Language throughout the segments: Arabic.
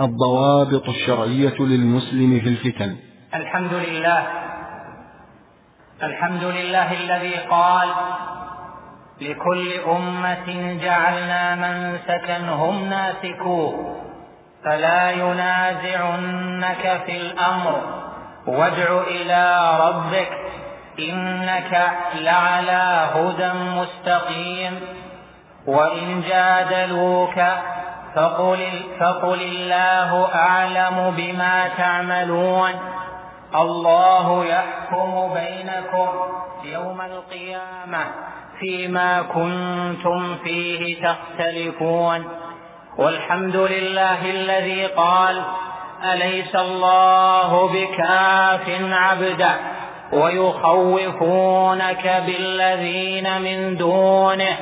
الضوابط الشرعية للمسلم في الفتن. الحمد لله. الحمد لله الذي قال لكل أمة جعلنا منسكا هم ناسكوه فلا ينازعنك في الأمر. وادع إلى ربك إنك لعلى هدى مستقيم. وإن جادلوك فقل, فقل الله أعلم بما تعملون. الله يحكم بينكم يوم القيامة فيما كنتم فيه تختلفون. والحمد لله الذي قال أليس الله بكاف عبده ويخوفونك بالذين من دونه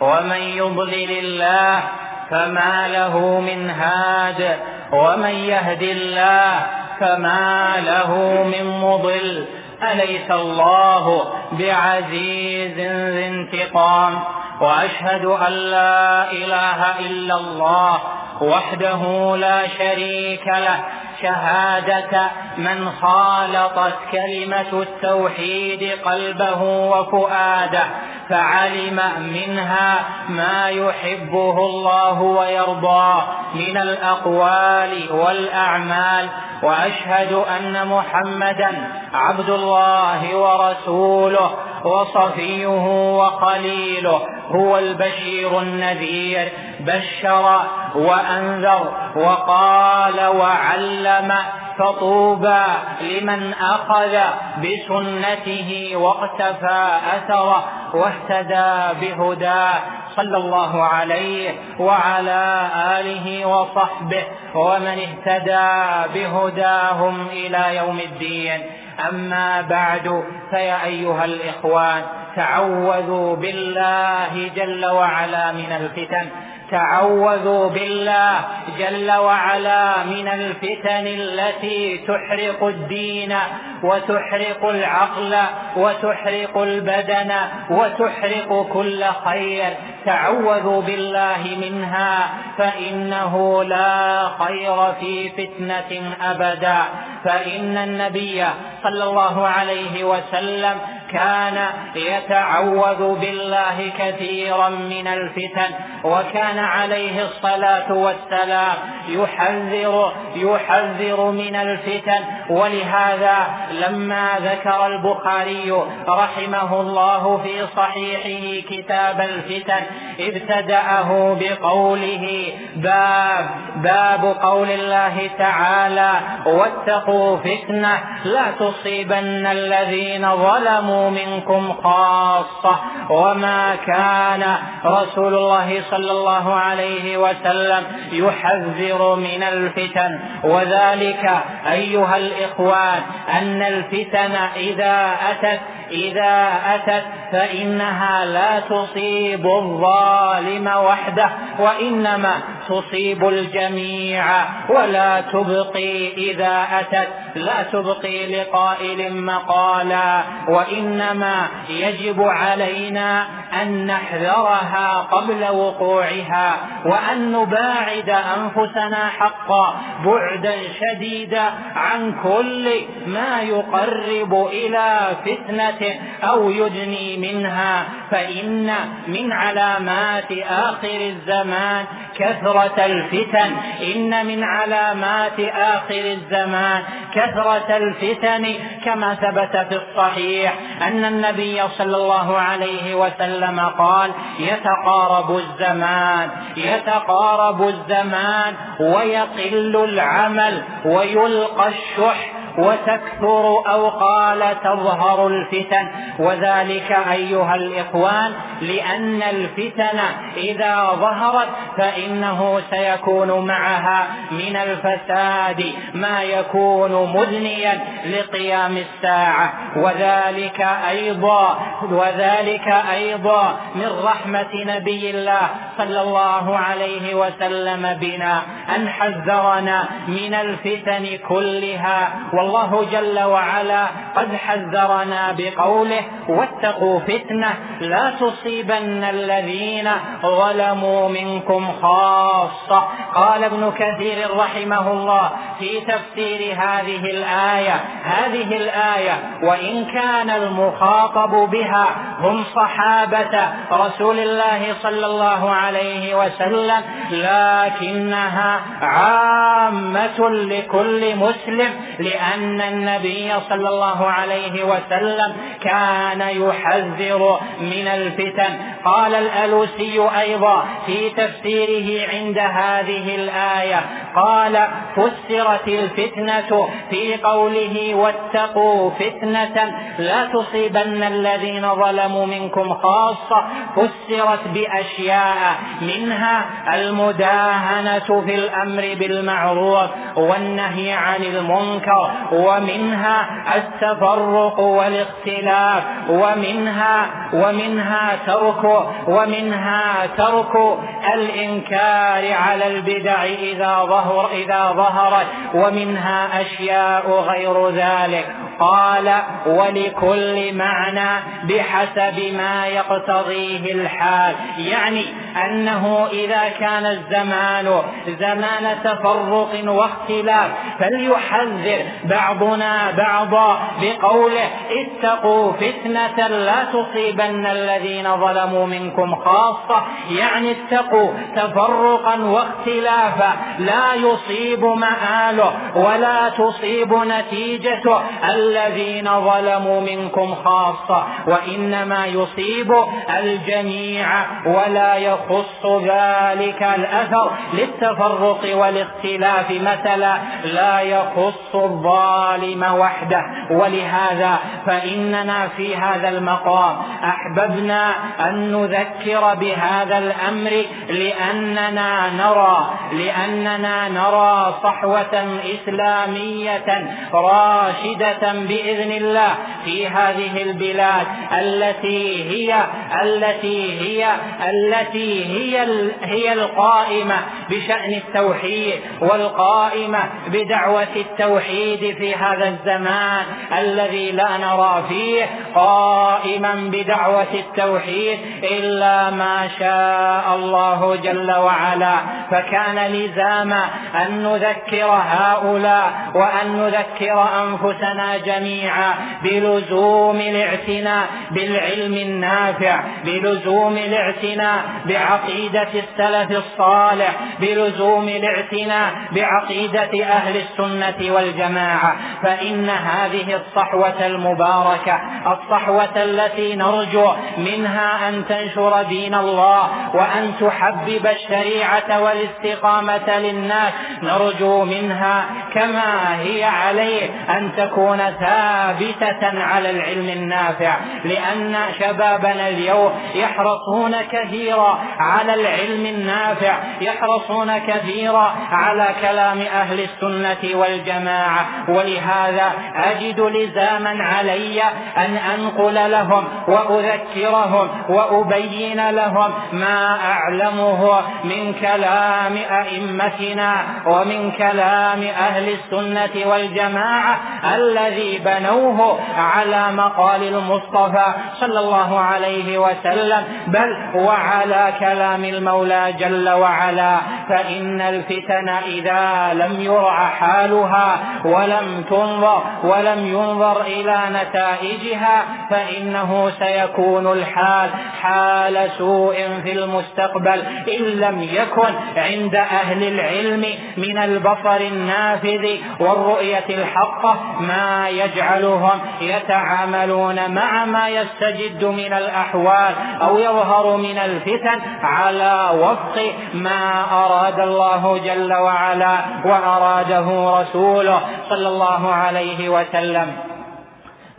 ومن يضلل الله فما له من هاد ومن يهد الله فما له من مضل. أليس الله بعزيز ذي انتقام؟ وأشهد أن لا إله إلا الله وحده لا شريك له. شهادة من خالطت كلمة التوحيد قلبه وفؤاده فعلم منها ما يحبه الله ويرضاه من الأقوال والأعمال وأشهد أن محمدا عبد الله ورسوله وصفيه وخليله هو البشير النذير. بشر وأنذر وقال وعلم فطوبى لمن أخذ بسنته واقتفى أثره واهتدى بهداه صلى الله عليه وعلى آله وصحبه ومن اهتدى بهداهم إلى يوم الدين. أما بعد فيا أيها الإخوان تعوذوا بالله جل وعلا من الفتن. تعوذوا بالله جل وعلا من الفتن التي تحرق الدين وتحرق العقل وتحرق البدن وتحرق كل خير. تعوذوا بالله منها فإنه لا خير في فتنة أبدا. فإن النبي صلى الله عليه وسلم كان يتعوذ بالله كثيرا من الفتن. وكان عليه الصلاة والسلام يحذر يحذر من الفتن. ولهذا لما ذكر البخاري رحمه الله في صحيحه كتاب الفتن ابتدأه بقوله باب باب قول الله تعالى واتقوا فتنة لا تصيبن الذين ظلموا منكم خاصة. وما كان رسول الله صلى الله عليه وسلم يحذر من الفتن. وذلك أيها الإخوان أن الفتن إذا أتت إذا أتت فإنها لا تصيب الظالم وحده وإنما تصيب الجميع. ولا تبقي إذا أتت لا تبقي لقائل مقالا. وإنما يجب علينا أن نحذرها قبل وقوعها وأن نباعد أنفسنا حقا بعدا شديدا عن كل ما يقرب إلى فتنة أو يدني منها فإن من علامات آخر الزمان كثرة الفتن. إن من علامات آخر الزمان كثرة الفتن كما ثبت في الصحيح أن النبي صلى الله عليه وسلم قال يتقارب الزمان يتقارب الزمان ويقل العمل ويلقى الشح وتكثر أو قال تظهر الفتن. وذلك أيها الإخوان لأن الفتن إذا ظهرت فإنه سيكون معها من الفساد ما يكون مدنيا لقيام الساعة. وذلك أيضا وذلك أيضا من رحمة نبي الله صلى الله عليه وسلم بنا أن حذرنا من الفتن كلها. والله جل وعلا قد حذرنا بقوله واتقوا فتنة لا تصيبن الذين ظلموا منكم خاصة. قال ابن كثير رحمه الله في تفسير هذه الآية هذه الآية وإن كان المخاطب بها هم صحابة رسول الله صلى الله عليه وسلم لكنها عامة لكل مسلم لأن أن النبي صلى الله عليه وسلم كان يحذر من الفتن قال الألوسي أيضا في تفسيره عند هذه الآية قال فسرت الفتنة في قوله واتقوا فتنة لا تصيبن الذين ظلموا منكم خاصة فسرت بأشياء منها المداهنة في الأمر بالمعروف والنهي عن المنكر ومنها التفرق والاختلاف ومنها ومنها ترك ومنها ترك الإنكار على البدع إذا ظهر إذا ظهرت ومنها أشياء غير ذلك. قال ولكل معنى بحسب ما يقتضيه الحال. يعني أنه إذا كان الزمان زمان تفرق واختلاف فليحذر بعضنا بعضا بقوله اتقوا فتنة لا تصيبن الذين ظلموا منكم خاصة. يعني اتقوا تفرقا واختلافا لا يصيب مآله ولا تصيب نتيجته. الذين ظلموا منكم خاصة وإنما يصيب الجميع ولا يخص ذلك الأثر. للتفرق والاختلاف مثلا لا يخص الظالم وحده. ولهذا فإننا في هذا المقام أحببنا أن نذكر بهذا الأمر لأننا نرى لأننا نرى صحوة إسلامية راشدة بإذن الله في هذه البلاد التي هي التي هي التي هي هي القائمة بشأن التوحيد والقائمة بدعوة التوحيد في هذا الزمان الذي لا نرى فيه قائما بدعوة التوحيد إلا ما شاء الله جل وعلا. فكان لزاما أن نذكر هؤلاء وأن نذكر أنفسنا جميعا بلزوم الاعتناء بالعلم النافع بلزوم الاعتناء بعقيدة السلف الصالح بلزوم الاعتناء بعقيدة أهل السنة والجماعة. فإن هذه الصحوة المباركة الصحوة التي نرجو منها أن تنشر دين الله وأن تحبب الشريعة والاستقامة للناس نرجو منها كما هي عليه أن تكون ثابتة على العلم النافع لأن شبابنا اليوم يحرصون كثيرا على العلم النافع يحرصون كثيرا على كلام أهل السنة والجماعة. ولهذا أجد لزاما علي أن أنقل لهم وأذكرهم وأبين لهم ما أعلمه من كلام أئمتنا ومن كلام أهل السنة والجماعة الذي بنوه على مقال المصطفى صلى الله عليه وسلم. بل وعلى كلام المولى جل وعلا فإن الفتن إذا لم يرع حالها ولم تنظر ولم ينظر إلى نتائجها فإنه سيكون الحال حال سوء في المستقبل. إن لم يكن عند أهل العلم من البصر النافذ والرؤية الحقة ما يجعلهم ويتعاملون مع ما يستجد من الأحوال أو يظهر من الفتن على وفق ما أراد الله جل وعلا وأراده رسوله صلى الله عليه وسلم.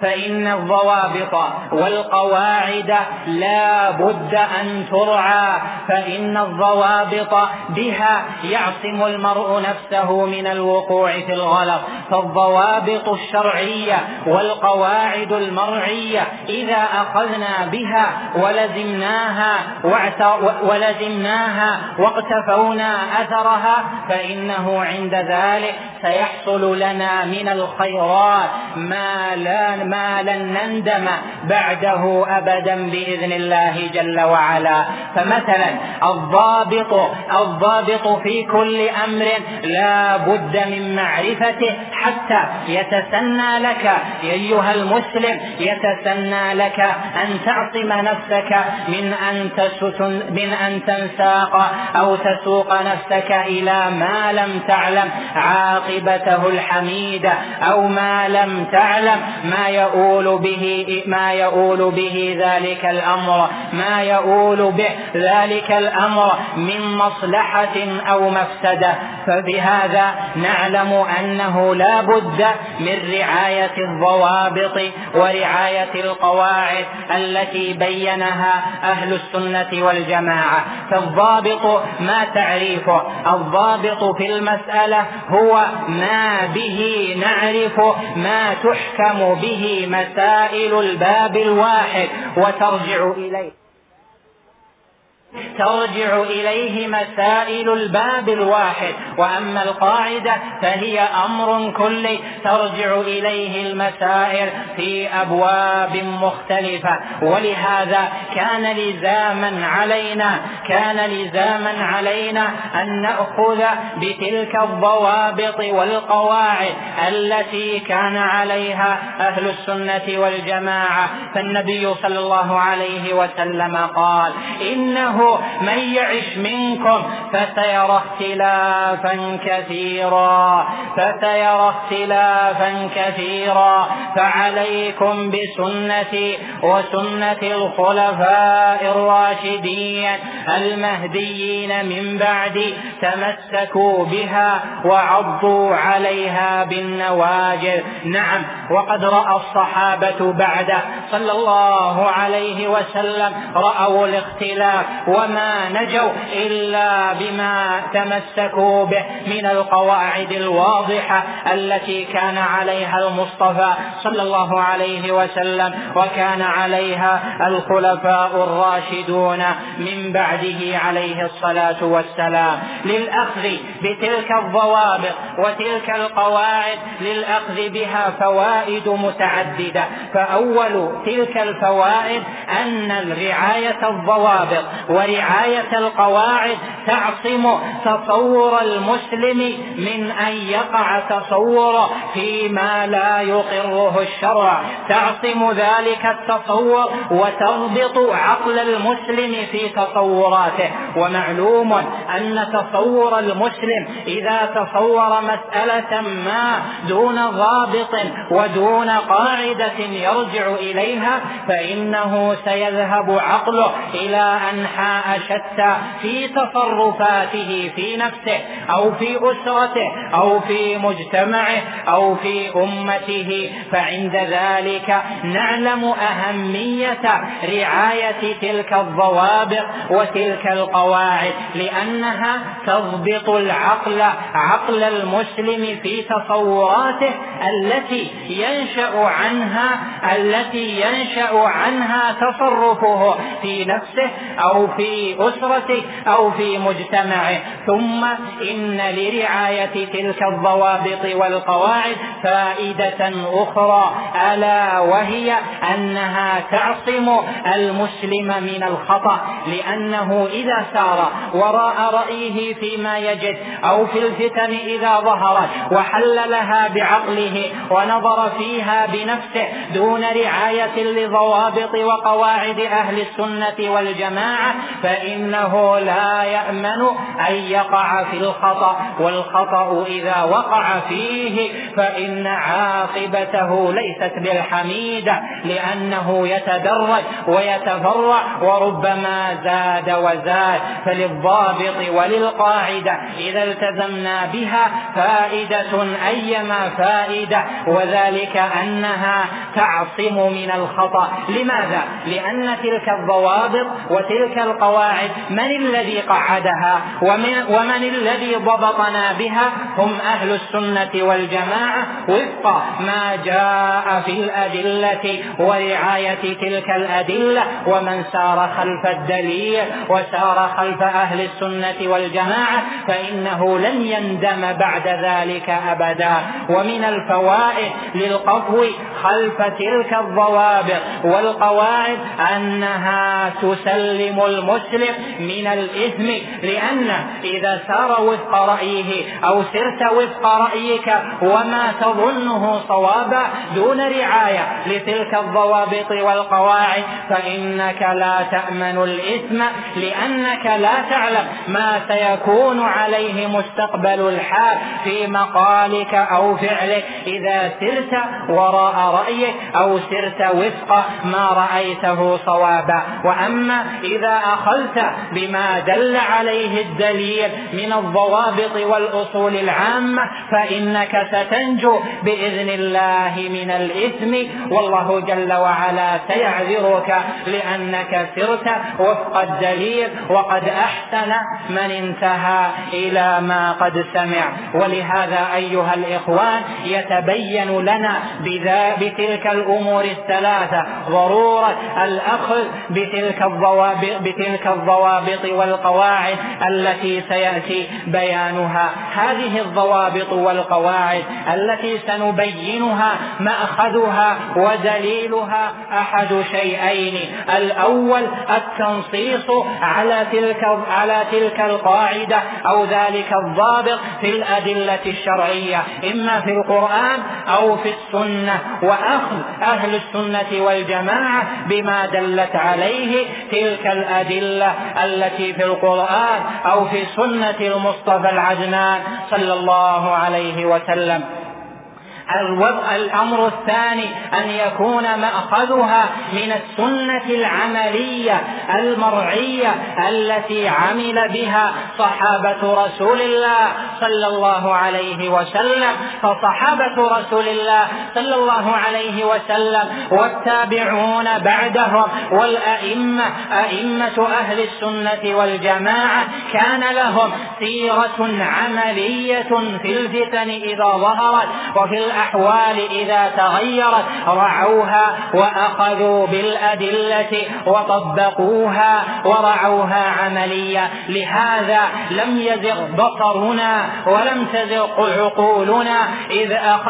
فإن الضوابط والقواعد لا بد أن ترعى فإن الضوابط بها يعصم المرء نفسه من الوقوع في الغلط. فالضوابط الشرعية والقواعد المرعية إذا أخذنا بها ولزمناها ولزمناها واقتفونا أثرها فإنه عند ذلك سيحصل لنا من الخيرات ما لا ما لن نندم بعده أبدا بإذن الله جل وعلا. فمثلا الضابط الضابط في كل أمر لا بد من معرفته حتى يتسنى لك أيها المسلم يتسنى لك أن تعصم نفسك من أن من أن تنساق أو تسوق نفسك إلى ما لم تعلم عاقبته الحميدة أو ما لم تعلم ما يؤول به ما يؤول به ذلك الأمر ما يؤول به ذلك الأمر من مصلحة أو مفسدة. فبهذا نعلم أنه لا بد من رعاية الضوابط ورعاية القواعد التي بينها أهل السنة والجماعة. فالضابط ما تعريفه؟ الضابط في المسألة هو ما به نعرف ما تحكم به مسائل الباب الواحد وترجع إليه. ترجع إليه مسائل الباب الواحد. وأما القاعدة فهي أمر كلي ترجع إليه المسائل في أبواب مختلفة. ولهذا كان لزاما علينا كان لزاما علينا أن نأخذ بتلك الضوابط والقواعد التي كان عليها أهل السنة والجماعة. فالنبي صلى الله عليه وسلم قال إنه من يعش منكم فسيرى اختلافا كثيرا فسيرى اختلافا كثيرا. فعليكم بسنتي وسنة الخلفاء الراشدين المهديين من بعدي تمسكوا بها وعضوا عليها بالنواجذ. نعم. وقد رأى الصحابة بعد صلى الله عليه وسلم. رأوا الاختلاف وما نجوا إلا بما تمسكوا به من القواعد الواضحة التي كان عليها المصطفى صلى الله عليه وسلم وكان عليها الخلفاء الراشدون من بعده عليه الصلاة والسلام. للأخذ بتلك الضوابط وتلك القواعد للأخذ بها فوائد متعددة. فأول تلك الفوائد أن رعاية الضوابط ورعاية القواعد تعصم تصور المسلم من أن يقع تصور فيما لا يقره الشرع. تعصم ذلك التصور وتضبط عقل المسلم في تصوراته. ومعلوم أن تصور المسلم إذا تصور مسألة ما دون ضابط ودون قاعدة يرجع إليها فإنه سيذهب عقله إلى أنحاء شتى في تصرفاته في نفسه أو في أسرته أو في مجتمعه أو في أمته. فعند ذلك نعلم أهمية رعاية تلك الضوابط وتلك القواعد لأنها تضبط العقل عقل المسلم في تصوراته التي ينشأ عنها التي ينشأ عنها تصرفه في نفسه أو في أسرته أو في مجتمعه. ثم إن لرعاية تلك الضوابط والقواعد فائدة أخرى. ألا وهي أنها تعصم المسلم من الخطأ لأنه إذا سار وراء رأيه فيما يجد أو في الفتن إذا ظهرت وحللها بعقله ونظر فيها بنفسه دون رعاية لضوابط وقواعد أهل السنة والجماعة فإنه لا يأمن أن يقع في الخطأ والخطأ إذا وقع فيه فإن عاقبته ليست بالحميدة لأنه يتدرج ويتفرع وربما زاد وزاد. فللضابط وللقاعدة إذا التزمنا بها فائدة أيما فائدة وذلك أنها تعصم من الخطأ. لماذا؟ لأن تلك الضوابط وتلك القواعد من الذي قعدها ومن, ومن الذي ضبطنا بها؟ هم أهل السنة والجماعة. وفق ما جاء في الأدلة ورعاية تلك الأدلة. ومن سار خلف الدليل وسار خلف أهل السنة والجماعة فإنه لن يندم بعد ذلك أبدا. ومن الفوائد للقفو خلف تلك الضوابط والقواعد أنها تسلم المسلم من الإثم لأن إذا سار وفق رأيه أو سرت وفق رأيك وما تظنه صوابا دون رعاية لتلك الضوابط والقواعد فإنك لا تأمن الإثم لأنك لا تعلم ما سيكون عليه مستقبل الحال في مقالك أو فعلك. إذا سرت وراء رأيك أو سرت وفق ما رأيته صوابا. وأما إذا أخذت بما دل عليه الدليل من الضوابط والأصول العامة فإنك ستنجو بإذن الله من الإثم. والله جل وعلا سيعذرك لأنك سرت وفق الدليل وقد أحسن من انتهى إلى ما قد سمع. ولهذا أيها الإخوان يتبين لنا بتلك الأمور الثلاثة. ضرورة الأخذ بتلك الضوابط, بتلك الضوابط والقواعد التي سيأتي بيانها. هذه الضوابط والقواعد التي سنبينها مأخذها ودليلها أحد شيئين. الأول التنصيص على تلك على تلك القاعدة أو ذلك الضابط في الأدلة الشرعية. إما في القرآن أو في السنة وأخذ أهل السنة والجماعة بما دلت عليه تلك الأدلة التي في القرآن أو في سنة المصطفى العدنان صلى الله عليه وسلم. الأمر الثاني أن يكون مأخذها من السنة العملية المرعية التي عمل بها صحابة رسول الله صلى الله عليه وسلم. فصحابة رسول الله صلى الله عليه وسلم والتابعون بعدهم والأئمة أئمة أهل السنة والجماعة كان لهم سيرة عملية في الفتن إذا ظهرت وفي الأحوال إذا تغيرت رعوها وأخذوا بالأدلة وطبقوها ورعوها عمليا لهذا لم يزغ بصرنا ولم تزغ عقولنا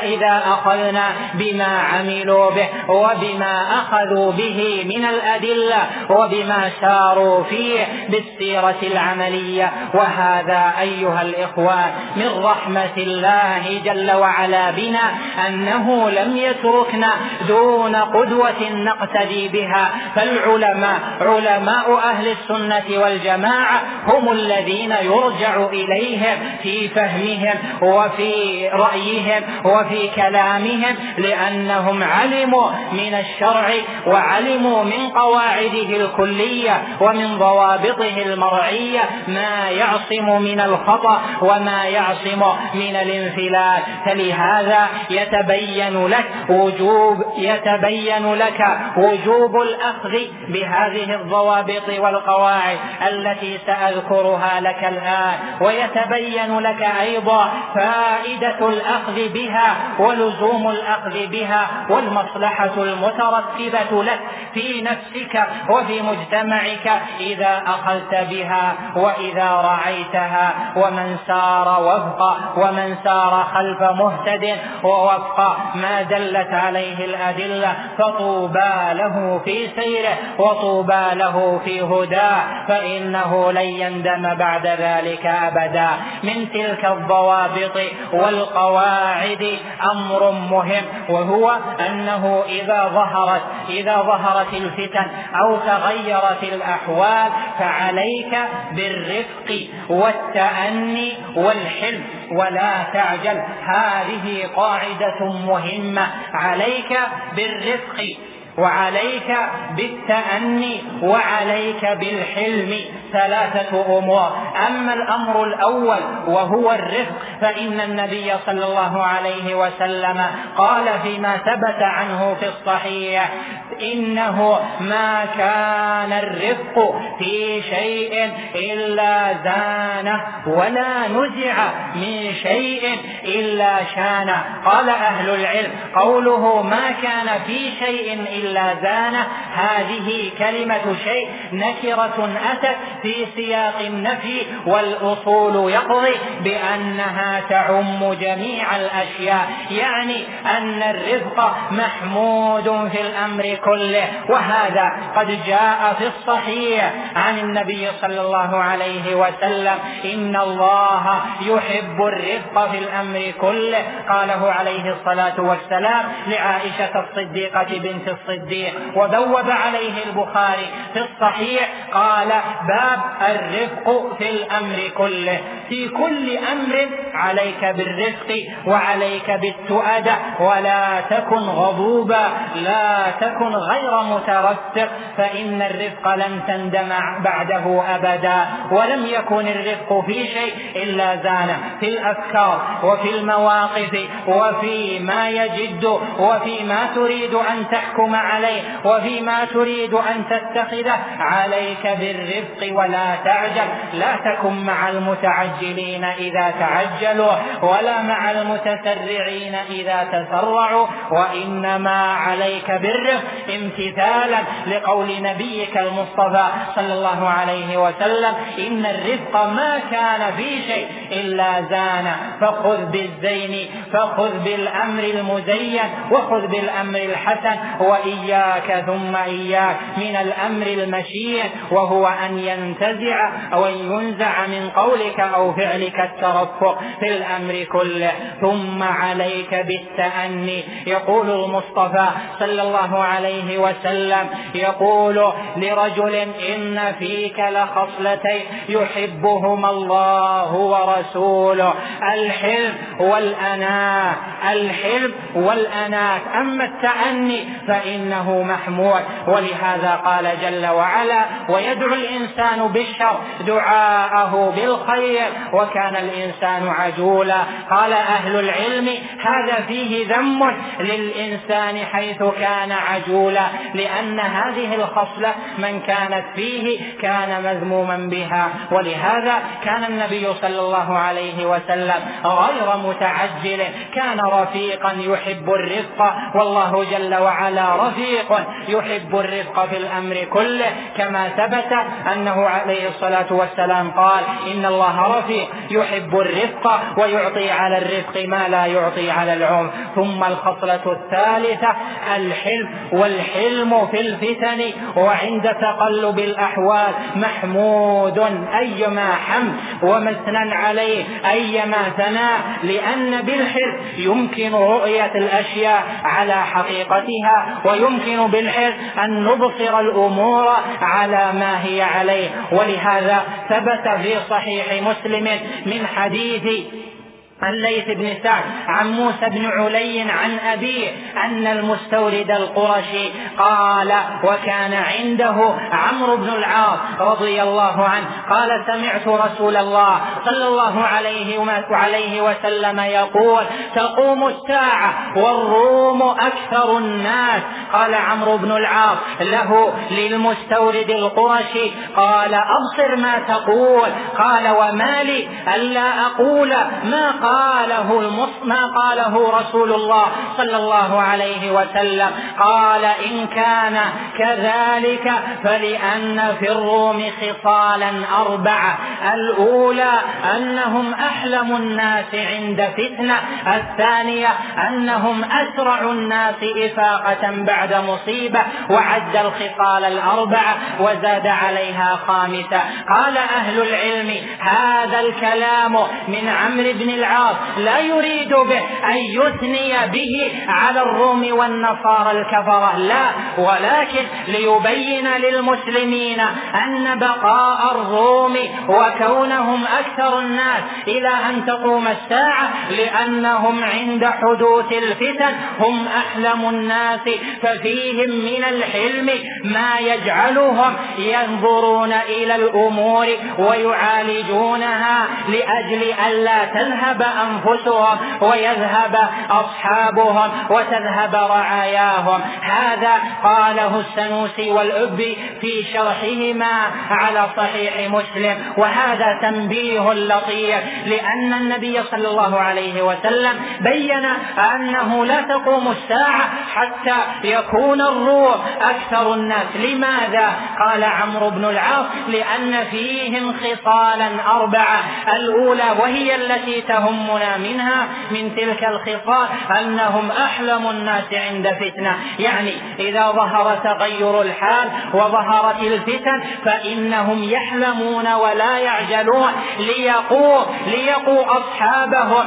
إذا أخذنا بما عملوا به وبما أخذوا به من الأدلة وبما ساروا فيه بالسيرة العملية. وهذا أيها الإخوان من رحمة الله جل وعلا بنا. أنه لم يتركنا دون قدوة نقتدي بها. فالعلماء علماء أهل السنة والجماعة هم الذين يرجع إليهم في فهمهم وفي رأيهم وفي كلامهم لأنهم علموا من الشرع وعلموا من قواعده الكلية ومن ضوابطه المرعية ما يعصم من الخطأ وما يعصم من الانفلات فلهذا يتبين لك وجوب يتبين لك وجوب الأخذ بهذه الضوابط والقواعد التي سأذكرها لك الآن. ويتبين لك أيضا فائدة الأخذ بها ولزوم الأخذ بها والمصلحة المترتبة لك في نفسك وفي مجتمعك إذا أخذت بها وإذا رعيتها. ومن سار وفق ومن سار خلف مهتد ووفق ما دلت عليه الأدلة فطوبى له في سيره وطوبى له في هداه فإنه لن يندم بعد ذلك أبدا. من تلك الضوابط والقواعد أمر مهم وهو أنه إذا ظهرت إذا ظهرت الفتن أو تغيرت الأحوال فعليك بالرفق والتأني والحلم. ولا تعجل. هذه قاعدة مهمة. عليك بالرفق وعليك بالتأني وعليك بالحلم ثلاثة أمور. أما الأمر الأول وهو الرفق فإن النبي صلى الله عليه وسلم قال فيما ثبت عنه في الصحيح إنه ما كان الرفق في شيء إلا زانه ولا نزع من شيء إلا شانه. قال أهل العلم قوله ما كان في شيء إلا زانه. هذه كلمة شيء نكرة أتت في سياق النفي والأصول يقضي بأنها تعم جميع الأشياء. يعني أن الرزق محمود في الأمر كله وهذا قد جاء في الصحيح عن النبي صلى الله عليه وسلم. إن الله يحب الرزق في الأمر كله قاله عليه الصلاة والسلام لعائشة الصديقة بنت الصديق. وبوب عليه البخاري في الصحيح قال باب الرفق في الأمر كله. في كل أمر عليك بالرفق وعليك بالتؤدة ولا تكن غضوبا لا تكن غير مترفق فإن الرفق لن تندم بعده أبدا ولم يكن الرفق في شيء إلا زانه في الأفكار وفي المواقف وفي ما يجد وفي ما تريد أن تحكم عليه وفي ما تريد أن تتخذه عليك بالرفق ولا تعجل. لا تكن مع المتعجلين إذا تعجلوا ولا مع المتسرعين إذا تسرعوا. وإنما عليك بالرفق امتثالا لقول نبيك المصطفى صلى الله عليه وسلم إن الرفق ما كان في شيء إلا زان. فخذ بالزين فخذ بالأمر المزين وخذ بالأمر الحسن وإياك ثم إياك من الأمر المشيع وهو أن ينتزع أو أن ينزع من قولك أو فعلك الترفق في الأمر كله. ثم عليك بالتأني. يقول المصطفى صلى الله عليه وسلم يقول لرجل إن فيك لخصلتين يحبهما الله ورسوله الحلم والأناة الحلم والأناة. أما التأني فإنه محمود. ولهذا قال جل وعلا ويدعو الإنسان بالشر دعاءه بالخير وكان الإنسان عجولا. قال أهل العلم هذا فيه ذم للإنسان حيث كان عجولا لأن هذه الخصلة من كانت فيه كان مذموما بها. ولهذا كان النبي صلى الله عليه وسلم غير متعجل كان رفيقا يحب الرفق. والله جل وعلا رفيق يحب الرفق في الأمر كله كما ثبت أنه عليه الصلاة والسلام قال إن الله رفيق يحب الرفق ويعطي على الرفق ما لا يعطي على العنف. ثم الخصلة الثالثة الحلم والحلم في الفتن وعند تقلب الأحوال محمود أيما حمد ومثنى عليه أيما ثناء لأن بالحلم يمكن رؤية الأشياء على حقيقتها ويمكن بالحلم أن نبصر الأمور على ما هي عليه. ولهذا ثبت في صحيح مسلم من حديث الليث بن سعد عن موسى بن علي عن أبيه أن المستورد القرشي قال وكان عنده عمرو بن العاص رضي الله عنه قال سمعت رسول الله صلى الله عليه وعليه وسلم يقول تقوم الساعة والروم أكثر الناس. قال عمرو بن العاص له للمستورد القرشي. قال أبصر ما تقول. قال وما لي ألا أقول ما قال قاله ما قاله رسول الله صلى الله عليه وسلم. قال إن كان كذلك فلأن في الروم خصالا أربعة. الأولى أنهم أحلم الناس عند فتنة. الثانية أنهم أسرع الناس إفاقة بعد مصيبة. وعد الخصال الأربعة وزاد عليها خامسة. قال أهل العلم هذا الكلام من عمرو بن العاص العاص لا يريد به أن يثني به على الروم والنصارى الكفرة لا. ولكن ليبين للمسلمين أن بقاء الروم وكونهم أكثر الناس إلى أن تقوم الساعة لأنهم عند حدوث الفتن هم أحلم الناس ففيهم من الحلم ما يجعلهم ينظرون إلى الأمور ويعالجونها لأجل ألا تذهب أنفسهم ويذهب أصحابهم وتذهب رعاياهم. هذا قاله السنوسي والأبي في شرحهما على صحيح مسلم. وهذا تنبيه لطيف لأن النبي صلى الله عليه وسلم بين أنه لا تقوم الساعة حتى يكون الروح أكثر الناس. لماذا؟ قال عمرو بن العاص لأن فيهم خصالا أربعة. الأولى وهي التي تهمنا منها من تلك الخصال أنهم أحلم الناس عند فتنة. يعني إذا ظهر تغير الحال وظهرت الفتن فإنهم يحلمون ولا يعجلون. ليقوا ليقوا أصحابهم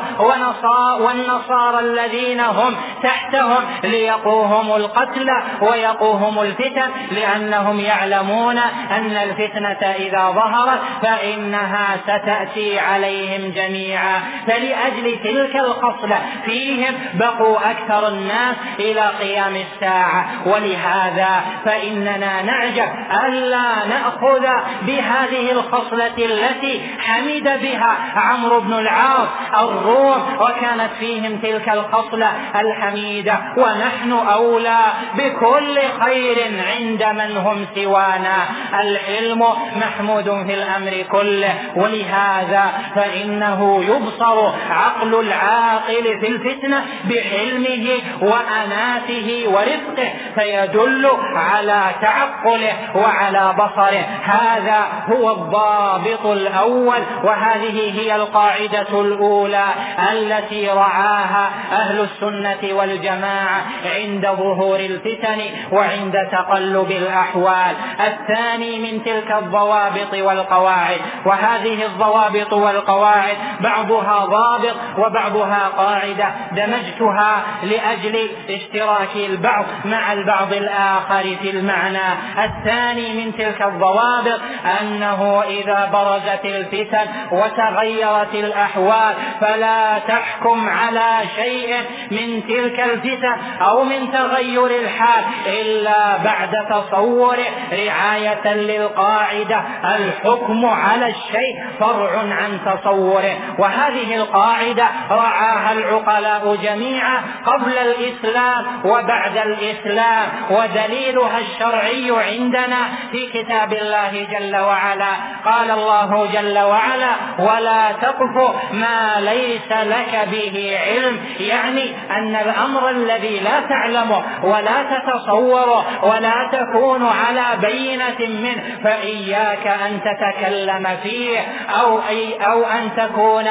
والنصارى الذين هم تحتهم. ليقوهم القتل ويقوهم الفتن لأنهم يعلمون أن الفتنة إذا ظهرت فإنها ستأتي عليهم جميعا. فلأجل تلك الخصلة فيهم بقوا أكثر الناس إلى قيام الساعة. ولهذا فإننا نعجب ألا نأخذ بهذه الخصلة التي حمد بها عمرو بن العاص الروم وكانت فيهم تلك الخصلة الحميدة. ونحن أولى بكل خير عند من هم سوانا. الحلم محمود في الأمر كله. ولهذا فإنه يبصر عقل العاقل في الفتنة بحلمه وأناته ورفقه فيدل على تعقله وعلى بصره. هذا هو الضابط الأول وهذه هي القاعدة الأولى التي رعاها أهل السنة والجماعة عند ظهور الفتن وعند تقلب الأحوال. الثاني من تلك الضوابط والقواعد وهذه الضوابط والقواعد بعضها ضابط وبعضها قاعدة دمجتها لأجل اشتراك البعض مع البعض الآخر في المعنى. الثاني من تلك الضوابط أنه إذا برزت الفتن وتغيرت الأحوال فلا تحكم على شيء من تلك الفتن أو من تغير الحال إلا بعد تصور رعاية للقاعدة. الحكم على الشيء فرع عن تصوره. وهذه القاعدة رعاها العقلاء جميعا قبل الإسلام وبعد الإسلام. ودليلها الشرعي عندنا في كتاب الله جل وعلا. قال الله جل وعلا ولا تقف ما ليس لك به علم. يعني أن الأمر الذي لا تعلمه ولا تتصوره ولا تكون على بينة منه فإياك أن تتكلم فيه أو أي أو أن تكون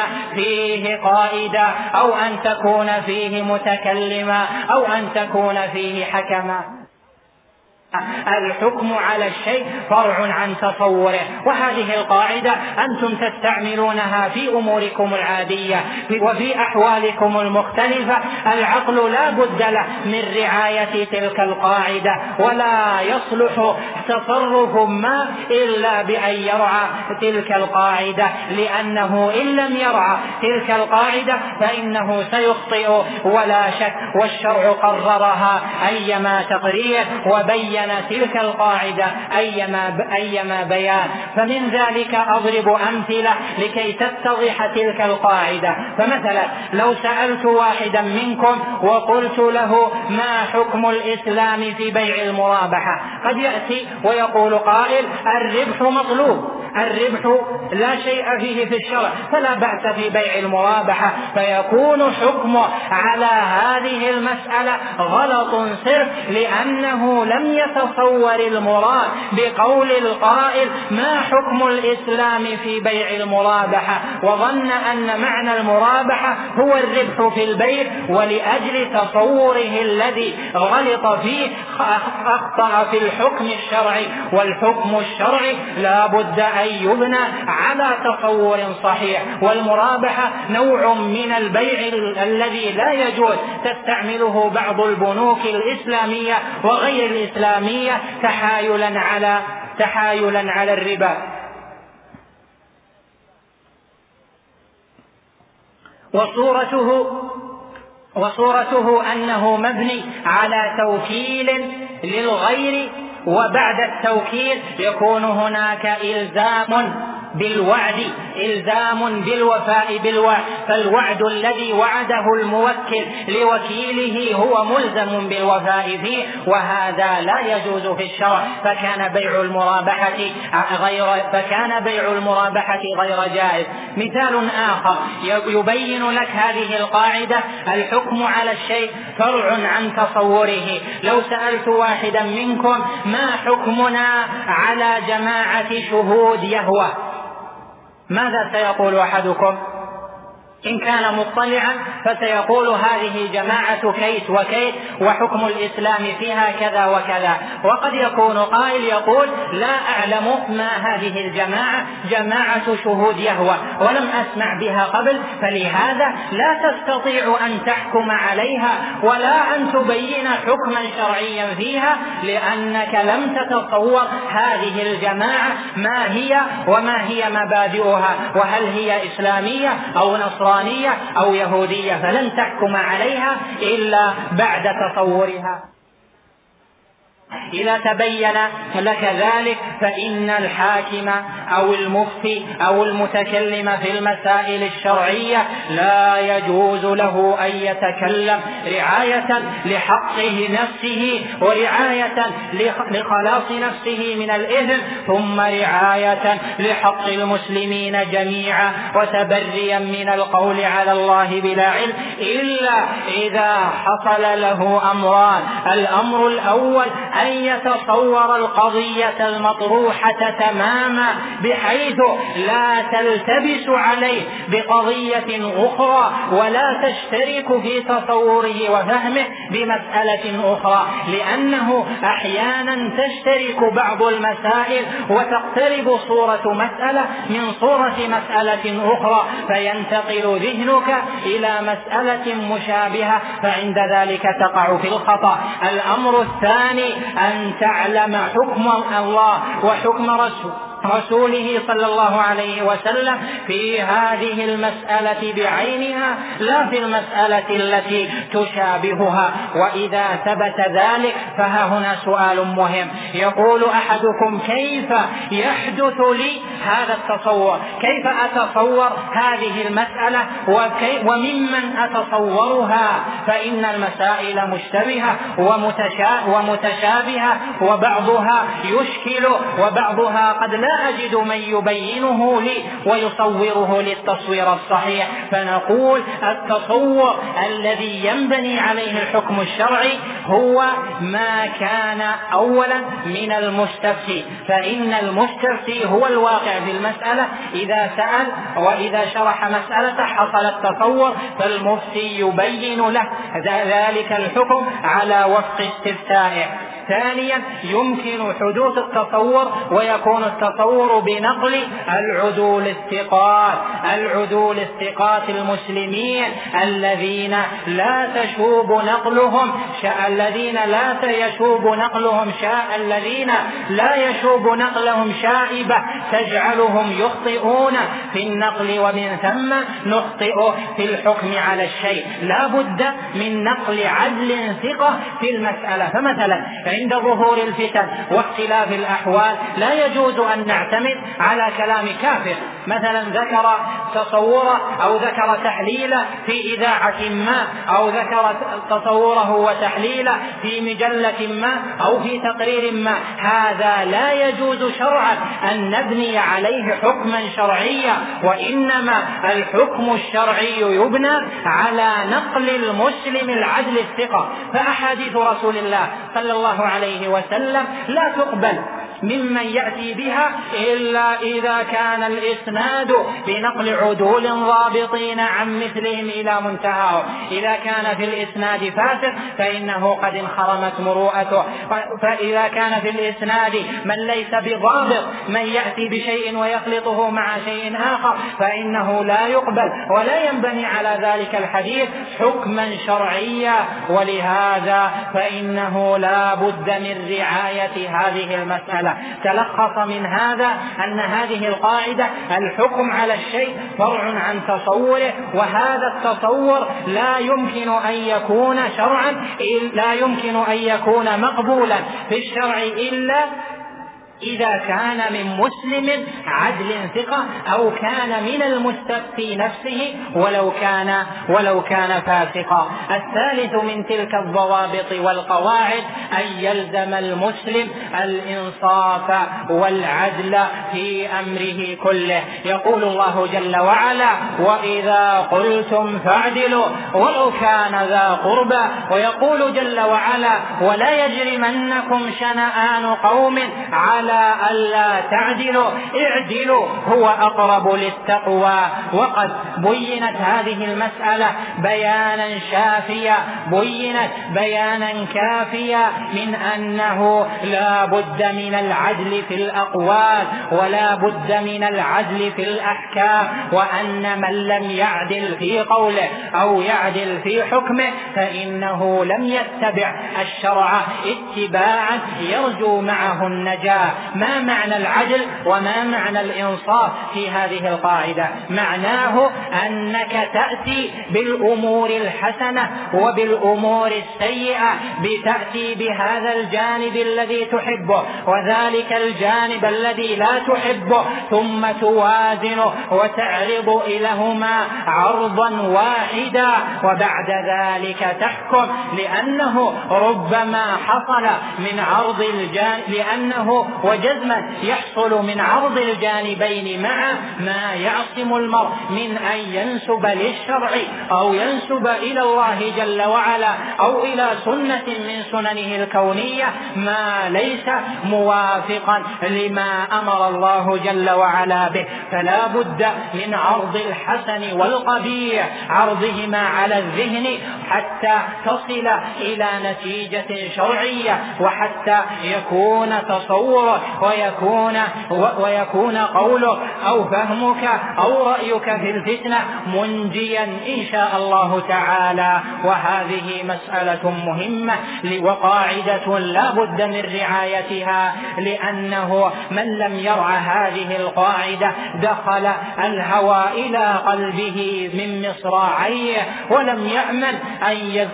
فيه قائدا أو أن تكون فيه متكلما أو أن تكون فيه حكما. الحكم على الشيء فرع عن تصوره. وهذه القاعدة أنتم تستعملونها في أموركم العادية وفي أحوالكم المختلفة. العقل لا بد له من رعاية تلك القاعدة ولا يصلح تصرف ما إلا بأن يرعى تلك القاعدة. لأنه إن لم يرعى تلك القاعدة فإنه سيخطئ ولا شك. والشرع قررها أيما تقرير وبين بين تلك القاعدة أيما, أيما بيان. فمن ذلك أضرب أمثلة لكي تتضح تلك القاعدة. فمثلا لو سألت واحدا منكم وقلت له ما حكم الإسلام في بيع المرابحة قد يأتي ويقول قائل الربح مطلوب. الربح لا شيء فيه في الشرع فلا بأس في بيع المرابحة فيكون حكمه على هذه المسألة غلط صرف لأنه لم يتصور المراد بقول القائل ما حكم الإسلام في بيع المرابحة وظن أن معنى المرابحة هو الربح في البيع ولأجل تصوره الذي غلط فيه أخطأ في الحكم الشرعي والحكم الشرعي لا بد أن يبنى على تصور صحيح. والمرابحة نوع من البيع الذي لا يجوز. تستعمله بعض البنوك الإسلامية وغير الإسلامية تحايلا على تحايلا على الربا. وصورته وصورته أنه مبني على توكيل للغير وبعد التوكيل يكون هناك إلزام. بالوعد إلزام بالوفاء بالوعد. فالوعد الذي وعده الموكل لوكيله هو ملزم بالوفاء فيه وهذا لا يجوز في الشرع. فكان بيع المرابحة غير فكان بيع المرابحة غير جائز. مثال آخر يبين لك هذه القاعدة الحكم على الشيء فرع عن تصوره. لو سألت واحدا منكم ما حكمنا على جماعة شهود يهوى؟ ماذا سيقول أحدكم؟ إن كان مطلعا فسيقول هذه جماعة كيت وكيت وحكم الإسلام فيها كذا وكذا. وقد يكون قائل يقول لا أعلم ما هذه الجماعة جماعة شهود يهوى ولم أسمع بها قبل فلهذا لا تستطيع أن تحكم عليها ولا أن تبين حكما شرعيا فيها لأنك لم تتصور هذه الجماعة ما هي وما هي مبادئها وهل هي إسلامية أو نصرانية. نصرانية أو يهودية فلن تحكم عليها إلا بعد تصورها. إذا تبين لك ذلك فإن الحاكم أو المفتي أو المتكلم في المسائل الشرعية لا يجوز له أن يتكلم رعاية لحقه نفسه ورعاية لخلاص نفسه من الإثم ثم رعاية لحق المسلمين جميعا وتبريا من القول على الله بلا علم إلا إذا حصل له أمران. الأمر الأول أن يتصور القضية المطروحة تماما بحيث لا تلتبس عليه بقضية أخرى ولا تشترك في تصوره وفهمه بمسألة أخرى لأنه أحيانا تشترك بعض المسائل وتقترب صورة مسألة من صورة مسألة أخرى فينتقل ذهنك إلى مسألة مشابهة فعند ذلك تقع في الخطأ. الأمر الثاني أن تعلم حكم الله وحكم رسول رسوله صلى الله عليه وسلم في هذه المسألة بعينها لا في المسألة التي تشابهها. وإذا ثبت ذلك فها هنا سؤال مهم. يقول أحدكم كيف يحدث لي هذا التصور؟ كيف أتصور هذه المسألة؟ وممن أتصورها؟ فإن المسائل مشتبهة ومتشابهة وبعضها يشكل وبعضها قد لا أجد من يبينه لي ويصوره للتصوير الصحيح. فنقول التصور الذي ينبني عليه الحكم الشرعي هو ما كان أولا من المستفتي. فإن المستفتي هو الواقع في المسألة. إذا سأل وإذا شرح مسألة حصل التصور فالمفتي يبين له ذلك الحكم على وفق استفتائه. ثانيا يمكن حدوث التصور ويكون التصور بنقل العدول الثقات العدول الثقات المسلمين الذين لا تشوب نقلهم الذين لا يشوب نقلهم شاء الذين لا يشوب نقلهم شائبة تجعلهم يخطئون في النقل ومن ثم نخطئ في الحكم على الشيء. لا بد من نقل عدل ثقة في المسألة. فمثلا عند ظهور الفتن واختلاف الأحوال لا يجوز أن نعتمد على كلام كافر. مثلا ذكر تصوره أو ذكر تحليله في إذاعة ما أو ذكر تصوره وتحليله في مجلة ما أو في تقرير ما. هذا لا يجوز شرعا أن نبني عليه حكما شرعيا وإنما الحكم الشرعي يبنى على نقل المسلم العدل الثقة. فأحاديث رسول الله صلى الله عليه وسلم لا تقبل. ممن يأتي بها إلا إذا كان الإسناد بنقل عدول ضابطين عن مثلهم إلى منتهاه. إذا كان في الإسناد فاسق فإنه قد انخرمت مروءته. فإذا كان في الإسناد من ليس بضابط من يأتي بشيء ويخلطه مع شيء آخر فإنه لا يقبل ولا ينبني على ذلك الحديث حكما شرعيا. ولهذا فإنه لا بد من رعاية هذه المسألة. تلخص من هذا أن هذه القاعدة الحكم على الشيء فرع عن تصوره وهذا التصور لا يمكن أن يكون شرعا لا يمكن أن يكون مقبولا في الشرع إلا إذا كان من مسلم عدل ثقة أو كان من المستفتي نفسه ولو كان ولو كان فاسقا. الثالث من تلك الضوابط والقواعد أن يلزم المسلم الإنصاف والعدل في أمره كله. يقول الله جل وعلا وإذا قلتم فاعدلوا ولو كان ذا قربى. ويقول جل وعلا ولا يجرمنكم شنآن قوم على ألا تعدلوا اعدلوا هو أقرب للتقوى. وقد بينت هذه المسألة بيانا شافيا بينت بيانا كافيا من أنه لا بد من العدل في الأقوال ولا بد من العدل في الأحكام. وأن من لم يعدل في قوله أو يعدل في حكمه فإنه لم يتبع الشرع اتباعا يرجو معه النجاة. ما معنى العدل وما معنى الإنصاف في هذه القاعدة؟ معناه أنك تأتي بالأمور الحسنة وبالأمور السيئة بتأتي بهذا الجانب الذي تحبه وذلك الجانب الذي لا تحبه ثم توازنه وتعرض إليهما عرضا واحدا وبعد ذلك تحكم لأنه ربما حصل من عرض الجانب لأنه وجزما يحصل من عرض الجانبين معا ما يعصم المرء من أن ينسب للشرع أو ينسب إلى الله جل وعلا أو إلى سنة من سننه الكونية ما ليس موافقا لما أمر الله جل وعلا به. فلا بد من عرض الحسن والقبيح عرضهما على الذهن حتى تصل إلى نتيجة شرعية وحتى يكون تصور ويكون ويكون قولك أو فهمك أو رأيك في الفتنة منجيا إن شاء الله تعالى. وهذه مسألة مهمة وقاعدة لا بد من رعايتها لأنه من لم يرع هذه القاعدة دخل الهوى إلى قلبه من مصراعيه ولم يأمن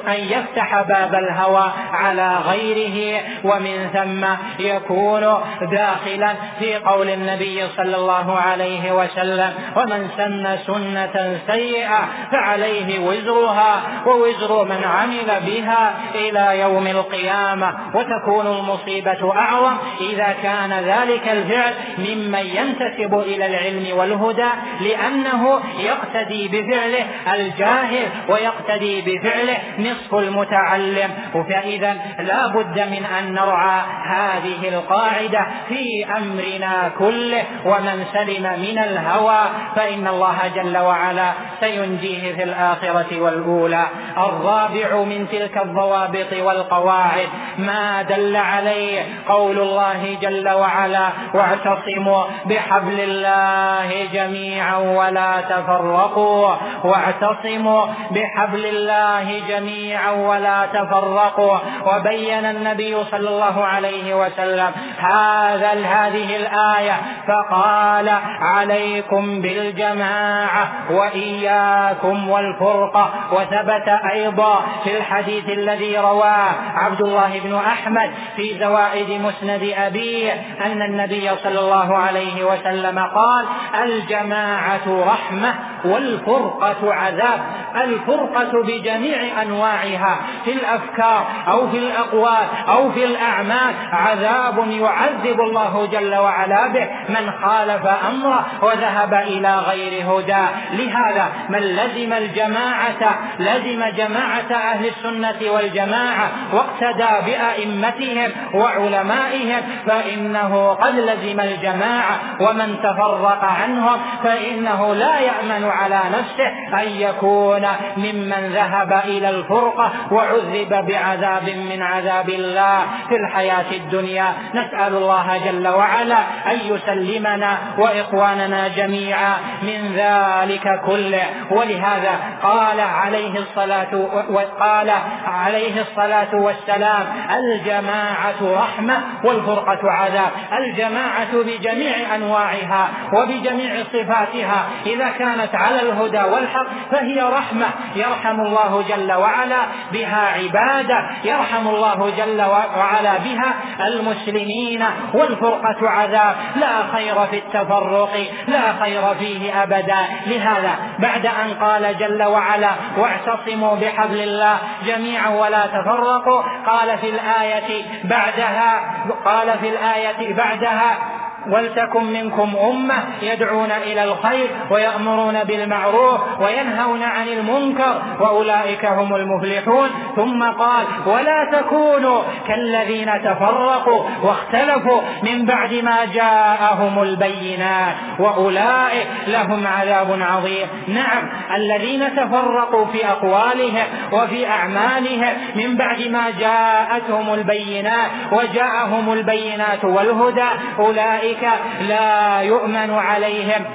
أن يفتح باب الهوى على غيره. ومن ثم يكون داخلا في قول النبي صلى الله عليه وسلم. ومن سن سنة سيئة فعليه وزرها ووزر من عمل بها إلى يوم القيامة. وتكون المصيبة أعظم إذا كان ذلك الفعل ممن ينتسب إلى العلم والهدى لأنه يقتدي بفعله الجاهل ويقتدي بفعله نصف المتعلم. فإذا لا بد من أن نرعى هذه القاعدة في أمرنا كله ومن سلم من الهوى فإن الله جل وعلا سينجيه في الآخرة والأولى. الرابع من تلك الضوابط والقواعد ما دل عليه قول الله جل وعلا واعتصموا بحبل الله جميعا ولا تفرقوا واعتصموا بحبل الله جميعا ولا تفرقوا. وبين النبي صلى الله عليه وسلم هذا هذه الآية فقال عليكم بالجماعة وإياكم والفرقة وثبت أيضا في الحديث الذي رواه عبد الله بن أحمد في زوائد مسند أبيه أن النبي صلى الله عليه وسلم قال الجماعة رحمة والفرقة عذاب الفرقة بجميع أنواعها في الأفكار أو في الأقوال أو في الأعمال عذاب يعذب يعذب الله جل وعلا به من خالف أمره وذهب إلى غير هدى. لهذا من لزم الجماعة لزم جماعة أهل السنة والجماعة واقتدى بأئمتهم وعلمائهم فإنه قد لزم الجماعة. ومن تفرق عنهم فإنه لا يأمن على نفسه أن يكون ممن ذهب إلى الفرقة وعذب بعذاب من عذاب الله. في الحياة الدنيا نسأل الله جل وعلا أن يسلمنا وإخواننا جميعا من ذلك كله. ولهذا قال عليه الصلاة وقال عليه الصلاة والسلام الجماعة رحمة والفرقة عذاب. الجماعة بجميع أنواعها وبجميع صفاتها إذا كانت على الهدى والحق فهي رحمة. يرحم الله جل وعلا بها عبادة. يرحم الله جل وعلا بها المسلمين والفرقة عذاب. لا خير في التفرق لا خير فيه أبدا. لهذا بعد أن قال جل وعلا واعتصموا بحبل الله جميعا ولا تفرقوا قال في الآية بعدها قال في الآية بعدها ولتكن منكم أمة يدعون إلى الخير ويأمرون بالمعروف وينهون عن المنكر وأولئك هم المفلحون. ثم قال ولا تكونوا كالذين تفرقوا واختلفوا من بعد ما جاءهم البينات وأولئك لهم عذاب عظيم. نعم الذين تفرقوا في أقوالهم وفي أعمالهم من بعد ما جاءتهم البينات وجاءهم البينات والهدى أولئك أولئك لا يؤمن عليهم.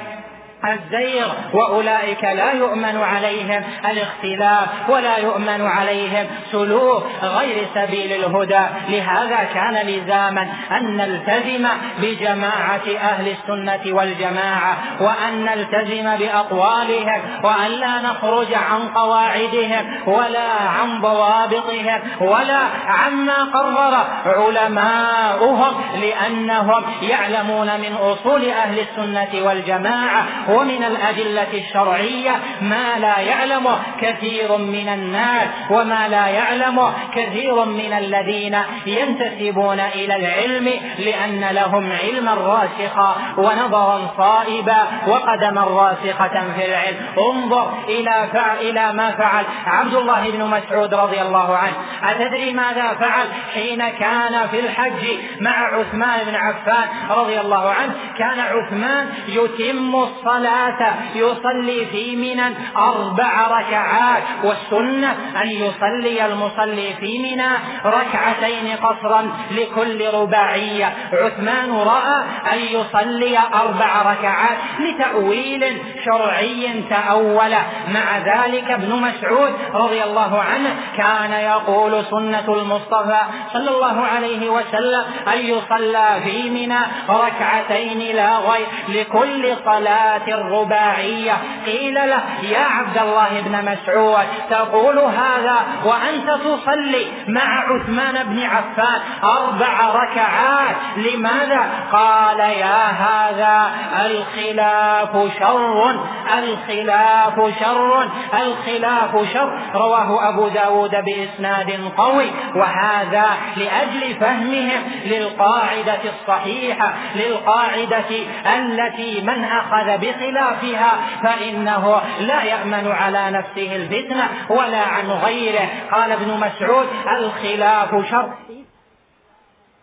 الزيغ وأولئك لا يؤمن عليهم الاختلاف ولا يؤمن عليهم سلوك غير سبيل الهدى. لهذا كان لزاما أن نلتزم بجماعة أهل السنة والجماعة وأن نلتزم بأقوالهم وأن لا نخرج عن قواعدهم ولا عن ضوابطهم ولا عما قرر علماؤهم لأنهم يعلمون من أصول أهل السنة والجماعة ومن الأدلة الشرعية ما لا يعلمه كثير من الناس وما لا يعلمه كثير من الذين ينتسبون إلى العلم لأن لهم علما راسخا ونظرا صائبا وقدما راسخة في العلم. انظر إلى إلى ما فعل عبد الله بن مسعود رضي الله عنه. أتدري ماذا فعل حين كان في الحج مع عثمان بن عفان رضي الله عنه؟ كان عثمان يتم الصلاة الصلاة يصلي في منى أربع ركعات والسنة أن يصلي المصلي في منى ركعتين قصرا لكل رباعية. عثمان رأى أن يصلي أربع ركعات لتأويل شرعي تأول مع ذلك ابن مسعود رضي الله عنه كان يقول سنة المصطفى صلى الله عليه وسلم أن يصلى في منى ركعتين لا غير لكل صلاة الرباعية. قيل له يا عبد الله بن مسعود تقول هذا وأنت تصلي مع عثمان بن عفان أربع ركعات. لماذا؟ قال يا هذا الخلاف شر الخلاف شر الخلاف شر. رواه أبو داود بإسناد قوي. وهذا لأجل فهمهم للقاعدة الصحيحة للقاعدة التي من أخذ بخلاف خلافها فإنه لا يأمن على نفسه الفتنة ولا عن غيره. قال ابن مسعود الخلاف شر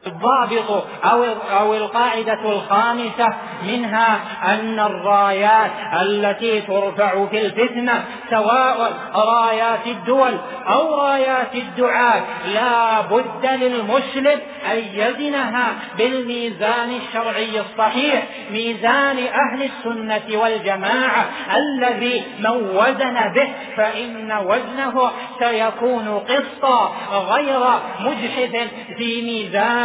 الضابط أو أو القاعدة الخامسة منها أن الرايات التي ترفع في الفتنة سواء رايات الدول أو رايات الدعاة لا بد للمسلم أن يزنها بالميزان الشرعي الصحيح ميزان أهل السنة والجماعة الذي من وزن به فإن وزنه سيكون قسطا غير مجحف في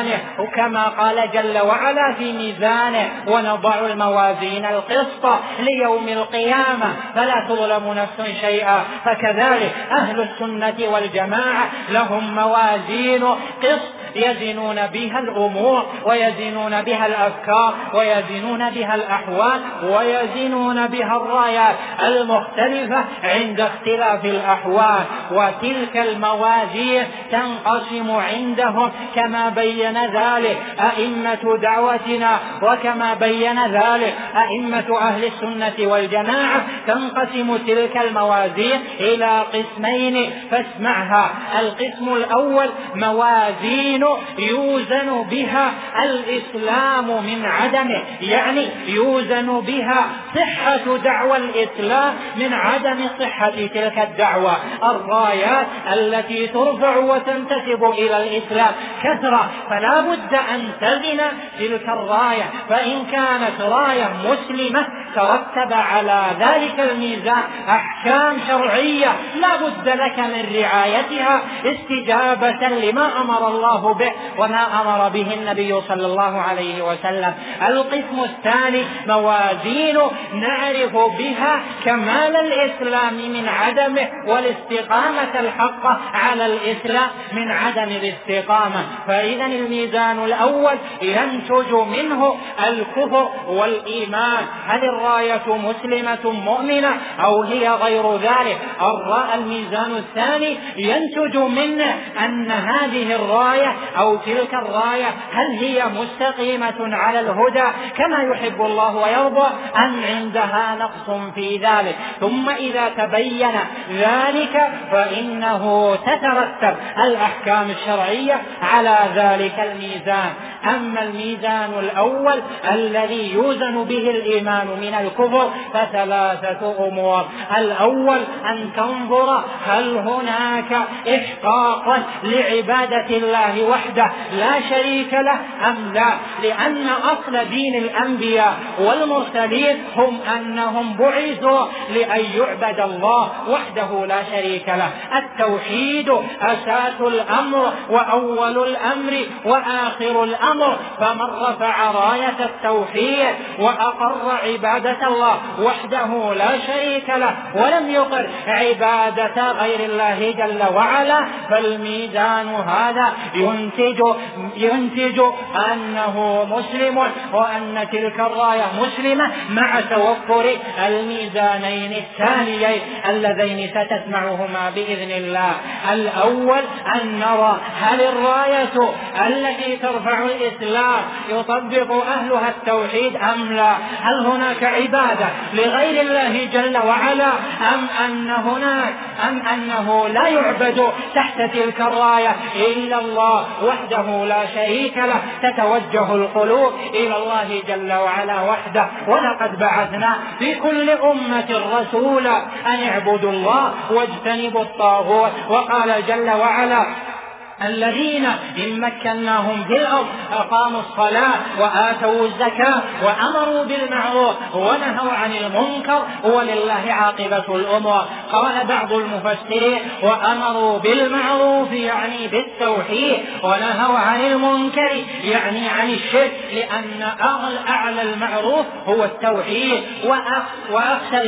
ميزانه. وكما قال جل وعلا في ميزانه ونضع الموازين القسط ليوم القيامة. فلا تظلم نفس شيئا. فكذلك أهل السنة والجماعة لهم موازين قسط يزنون بها الأمور ويزنون بها الأفكار ويزنون بها الأحوال ويزنون بها الرايات المختلفة عند اختلاف الأحوال. وتلك الموازين تنقسم عندهم كما بين ذلك أئمة دعوتنا وكما بين ذلك أئمة أهل السنة والجماعة تنقسم تلك الموازين إلى قسمين فاسمعها. القسم الأول موازين يوزن بها الإسلام من عدمه يعني يوزن بها صحة دعوى الإسلام من عدم صحة تلك الدعوة. الرايات التي ترفع وتنتسب إلى الإسلام كثرة فلا بد أن تزن تلك الراية فإن كانت راية مسلمة ترتب على ذلك الميزان أحكام شرعية لا بد لك من رعايتها استجابة لما أمر الله به وما أمر به النبي صلى الله عليه وسلم. القسم الثاني موازين نعرف بها كمال الإسلام من عدمه والاستقامة الحقة على الإسلام من عدم الاستقامة. فإذا الميزان الأول ينتج منه الكفر والإيمان. هل الراية مسلمة مؤمنة أو هي غير ذلك؟ الميزان الثاني ينتج منه أن هذه الراية أو تلك الراية هل هي مستقيمة على الهدى؟ كما يحب الله ويرضى أم عندها نقص في ذلك. ثم إذا تبين ذلك فإنه تترتب الأحكام الشرعية على ذلك الميزان. أما الميزان الأول الذي يوزن به الإيمان من الكفر فثلاثة أمور. الأول أن تنظر هل هناك إحقاقا لعبادة الله وحده لا شريك له أم لا؟ لأن أصل دين الأنبياء والمرسلين هم أنهم بعثوا لأن يعبد الله وحده لا شريك له. التوحيد أساس الأمر وأول الأمر وآخر الأمر فمن رفع راية التوحيد وأقر عبادة الله وحده لا شريك له ولم يقر عبادة غير الله جل وعلا فالميزان هذا ينتج ينتج أنه مسلم وأن تلك الراية مسلمة مع توفر الميزانين الثانيين اللذين ستسمعهما بإذن الله. الأول أن نرى هل الراية التي ترفع الإسلام يطبق أهلها التوحيد أم لا؟ هل هناك عبادة لغير الله جل وعلا؟ أم أن هناك؟ أم أنه لا يعبد تحت تلك الراية إلا الله وحده لا شريك له؟ تتوجه القلوب إلى الله جل وعلا وحده. ولقد بعثنا في كل أمة رسولا أن اعبدوا الله واجتنبوا الطاغوت. وقال جل وعلا الذين إن مكناهم في الأرض أقاموا الصلاة وآتوا الزكاة وأمروا بالمعروف ونهوا عن المنكر ولله عاقبة الأمور. قال بعض المفسرين وأمروا بالمعروف يعني بالتوحيد ونهوا عن المنكر يعني عن الشرك لأن أعلى المعروف هو التوحيد. وأخشى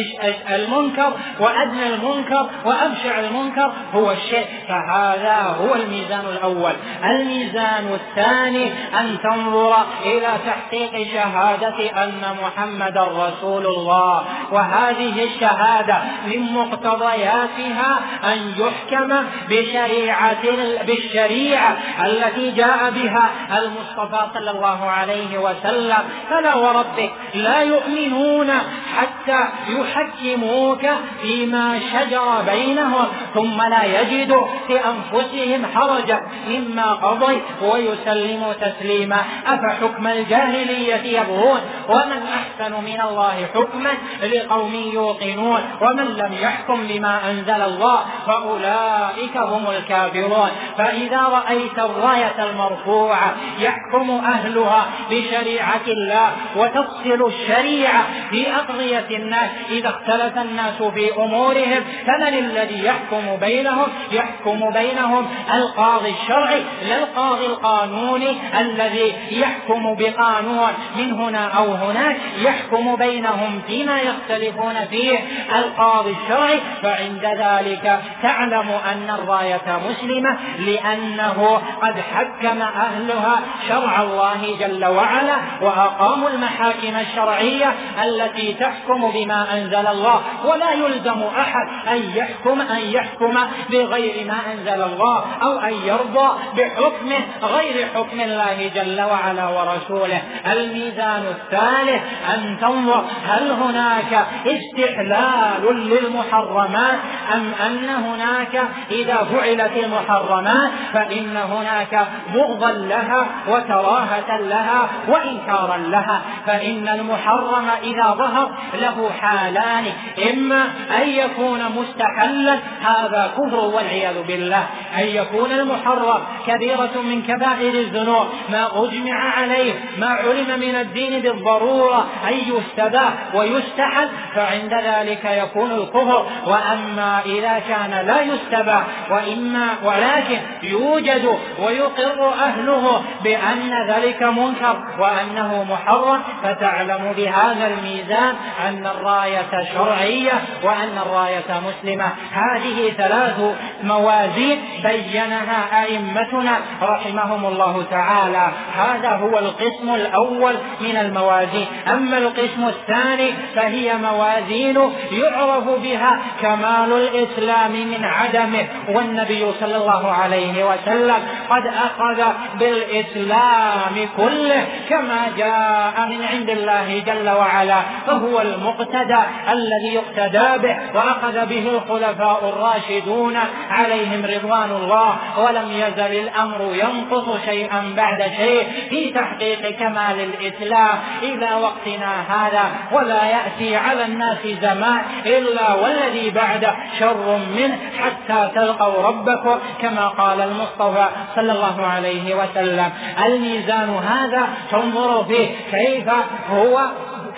المنكر وأدنى المنكر وأبشع المنكر هو الشرك. فهذا هو الميزان الميزان الأول. الميزان الثاني أن تنظر إلى تحقيق شهادة أن محمدا رسول الله. وهذه الشهادة من مقتضياتها أن يحكم بشريعة بالشريعة التي جاء بها المصطفى صلى الله عليه وسلم. فلا وربك لا يؤمنون حتى يحكموك فيما شجر بينهم ثم لا يجدوا في أنفسهم حرج. يرجع مما قضيت ويسلم تسليما أفحكم الجاهلية يبغون؟ ومن أحسن من الله حكما لقوم يوقنون ومن لم يحكم بما أنزل الله فأولئك هم الكافرون. فإذا رأيت الراية المرفوعة يحكم أهلها بشريعة الله وتفصل الشريعة في أقضية الناس إذا اختلف الناس في أمورهم فمن الذي يحكم بينهم؟ يحكم بينهم القاضي الشرعي لا القاضي القانوني الذي يحكم بقانون من هنا أو هناك يحكم بينهم فيما يختلفون فيه القاضي الشرعي فعند ذلك تعلم أن الراية مسلمة لأنه قد حكم أهلها شرع الله جل وعلا وأقاموا المحاكم الشرعية التي تحكم بما أنزل الله. ولا يلزم أحد أن يحكم أن يحكم بغير ما أنزل الله أو أن يرضى بحكمه غير حكم الله جل وعلا ورسوله. الميزان الثالث أن تنظر هل هناك استحلال للمحرمات أم أن هناك إذا فعلت المحرمات فإن هناك بغضا لها وكراهة لها وإنكارا لها فإن المحرم إذا ظهر له حالان إما أن يكون مستحلا هذا كفر والعياذ بالله أن يكون المحرم كبيرة من كبائر الذنوب ما أجمع عليه ما علم من الدين بالضرورة أن يستباح ويستحل فعند ذلك يكون الكفر. وأما إذا كان لا يستباح وإما ولكن يوجد ويقر أهله بأن ذلك منكر وأنه محرم فتعلم بهذا الميزان أن الراية شرعية وأن الراية مسلمة. هذه ثلاث موازين بينها أئمتنا رحمهم الله تعالى. هذا هو القسم الأول من الموازين. أما القسم الثاني فهي موازين يعرف بها كمال الإسلام من عدمه. والنبي صلى الله عليه وسلم قد أخذ بالإسلام كله كما جاء من عند الله جل وعلا فهو المقتدى الذي يقتدى به وأخذ به الخلفاء الراشدون عليهم رضوان الله ولم يزل الأمر ينقص شيئا بعد شيء في تحقيق كمال الإسلام. إلى وقتنا هذا ولا يأتي على الناس زمان إلا والذي بعده شر منه حتى تلقوا ربكم كما قال المصطفى صلى الله عليه وسلم. الميزان هذا تنظر فيه كيف هو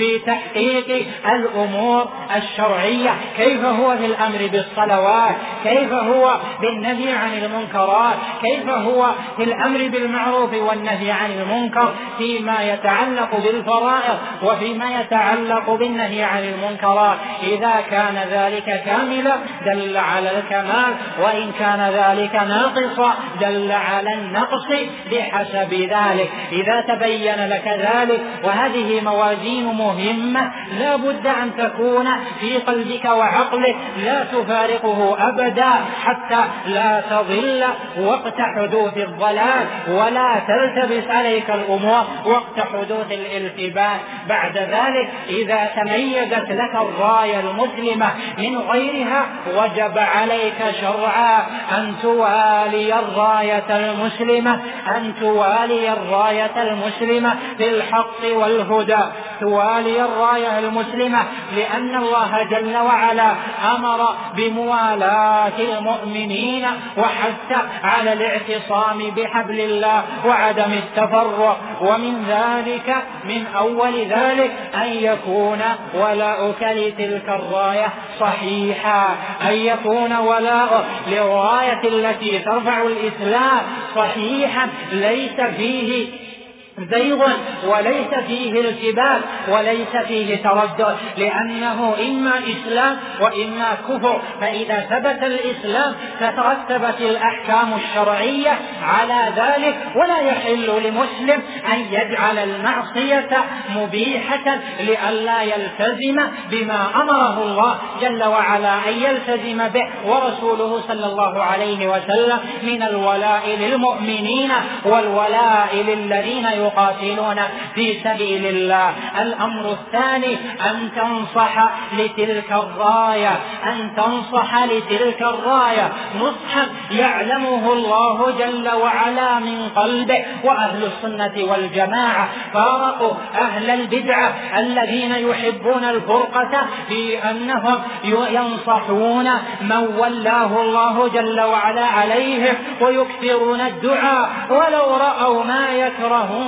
في تحقيق الأمور الشرعية. كيف هو في الأمر بالصلوات؟ كيف هو بالنهي عن المنكرات؟ كيف هو في الأمر بالمعروف والنهي عن المنكر؟ فيما يتعلق بالفرائض وفيما يتعلق بالنهي عن المنكرات. إذا كان ذلك كاملا دل على الكمال. وإن كان ذلك ناقصا دل على النقص بحسب ذلك. إذا تبين لك ذلك وهذه موازين مهمة لا بد أن تكون في قلبك وعقلك لا تفارقه أبدا حتى لا تضل وقت حدوث الضلال ولا تلتبس عليك الأمور وقت حدوث الالتباس. بعد ذلك إذا تميزت لك الراية المسلمة من غيرها وجب عليك شرعا أن توالي الراية المسلمة أن توالي الراية المسلمة بالحق والهدى. توالي توالي الراية المسلمة لأن الله جل وعلا أمر بموالاة المؤمنين وحث على الاعتصام بحبل الله وعدم التفرق. ومن ذلك من أول ذلك أن يكون ولاؤك لتلك الراية صحيحا أن يكون ولاؤك للراية التي ترفع الإسلام صحيحا ليس فيه زيغ وليس فيه التباس وليس فيه تردد لأنه إما إسلام وإما كفر. فإذا ثبت الإسلام تترتبت الأحكام الشرعية على ذلك ولا يحل لمسلم أن يجعل المعصية مبيحة لئلا يلتزم بما أمره الله جل وعلا أن يلتزم به ورسوله صلى الله عليه وسلم من الولاء للمؤمنين والولاء للذين يقاتلون في سبيل الله. الأمر الثاني أن تنصح لتلك الراية أن تنصح لتلك الراية. نصحا يعلمه الله جل وعلا من قلبه وأهل السنة والجماعة. فارقوا أهل البدعة الذين يحبون الفرقة في أنهم ينصحون من ولاه الله جل وعلا عليهم ويكثرون الدعاء. ولو رأوا ما لا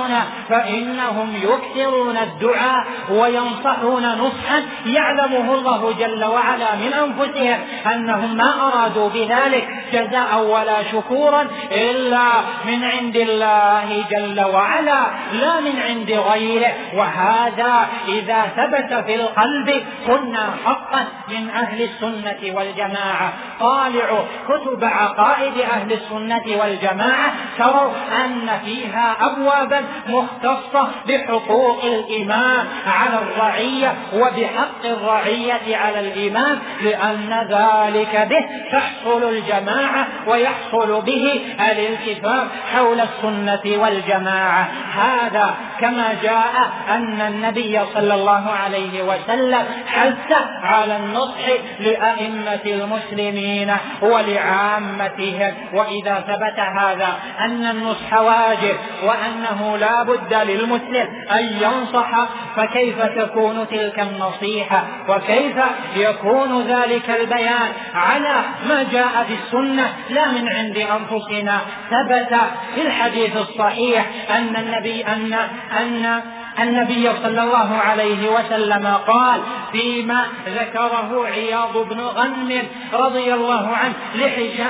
يكرهون فإنهم يكثرون الدعاء وينصحون نصحا يعلمه الله جل وعلا من أنفسهم أنهم ما أرادوا بذلك جزاء ولا شكورا إلا من عند الله جل وعلا لا من عند غيره. وهذا إذا ثبت في القلب كنا حقا من أهل السنة والجماعة. طالعوا كتب عقائد أهل السنة والجماعة تروا أن فيها أبوابا مختصة بحقوق الإمام على الرعية وبحق الرعية على الإمام لأن ذلك به تحصل الجماعة ويحصل به الالتفاف حول السنة والجماعة. هذا كما جاء أن النبي صلى الله عليه وسلم حث على النصح لأئمة المسلمين ولعامتهم. وإذا ثبت هذا أن النصح واجب وأنه لا بد للمسلم أن ينصح فكيف تكون تلك النصيحة؟ وكيف يكون ذلك البيان على ما جاء في السنة؟ لا من عند أنفسنا. ثبت في الحديث الصحيح أن النبي أن أن النبي صلى الله عليه وسلم قال فيما ذكره عياض بن غنم رضي الله عنه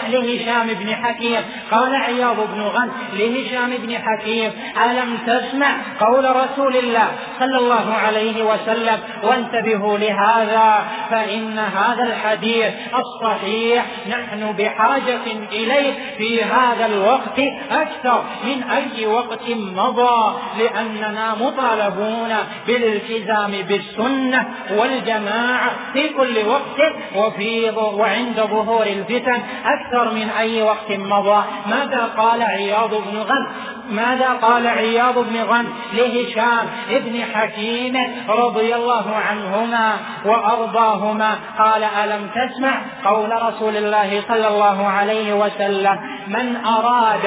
لهشام بن حكيم. قال عياض بن غنم لهشام بن حكيم ألم تسمع قول رسول الله صلى الله عليه وسلم وانتبهوا لهذا فإن هذا الحديث الصحيح. نحن بحاجة إليه في هذا الوقت أكثر من أي وقت مضى لأننا مطالبون بالالتزام بالسنة والجماعة في كل وقت وفي وعند ظهور الفتن أكثر من أي وقت مضى. ماذا قال عياض بن غنم؟ ماذا قال عياض بن غنم لهشام ابن حكيم رضي الله عنهما وأرضاهما؟ قال ألم تسمع قول رسول الله صلى الله عليه وسلم من أراد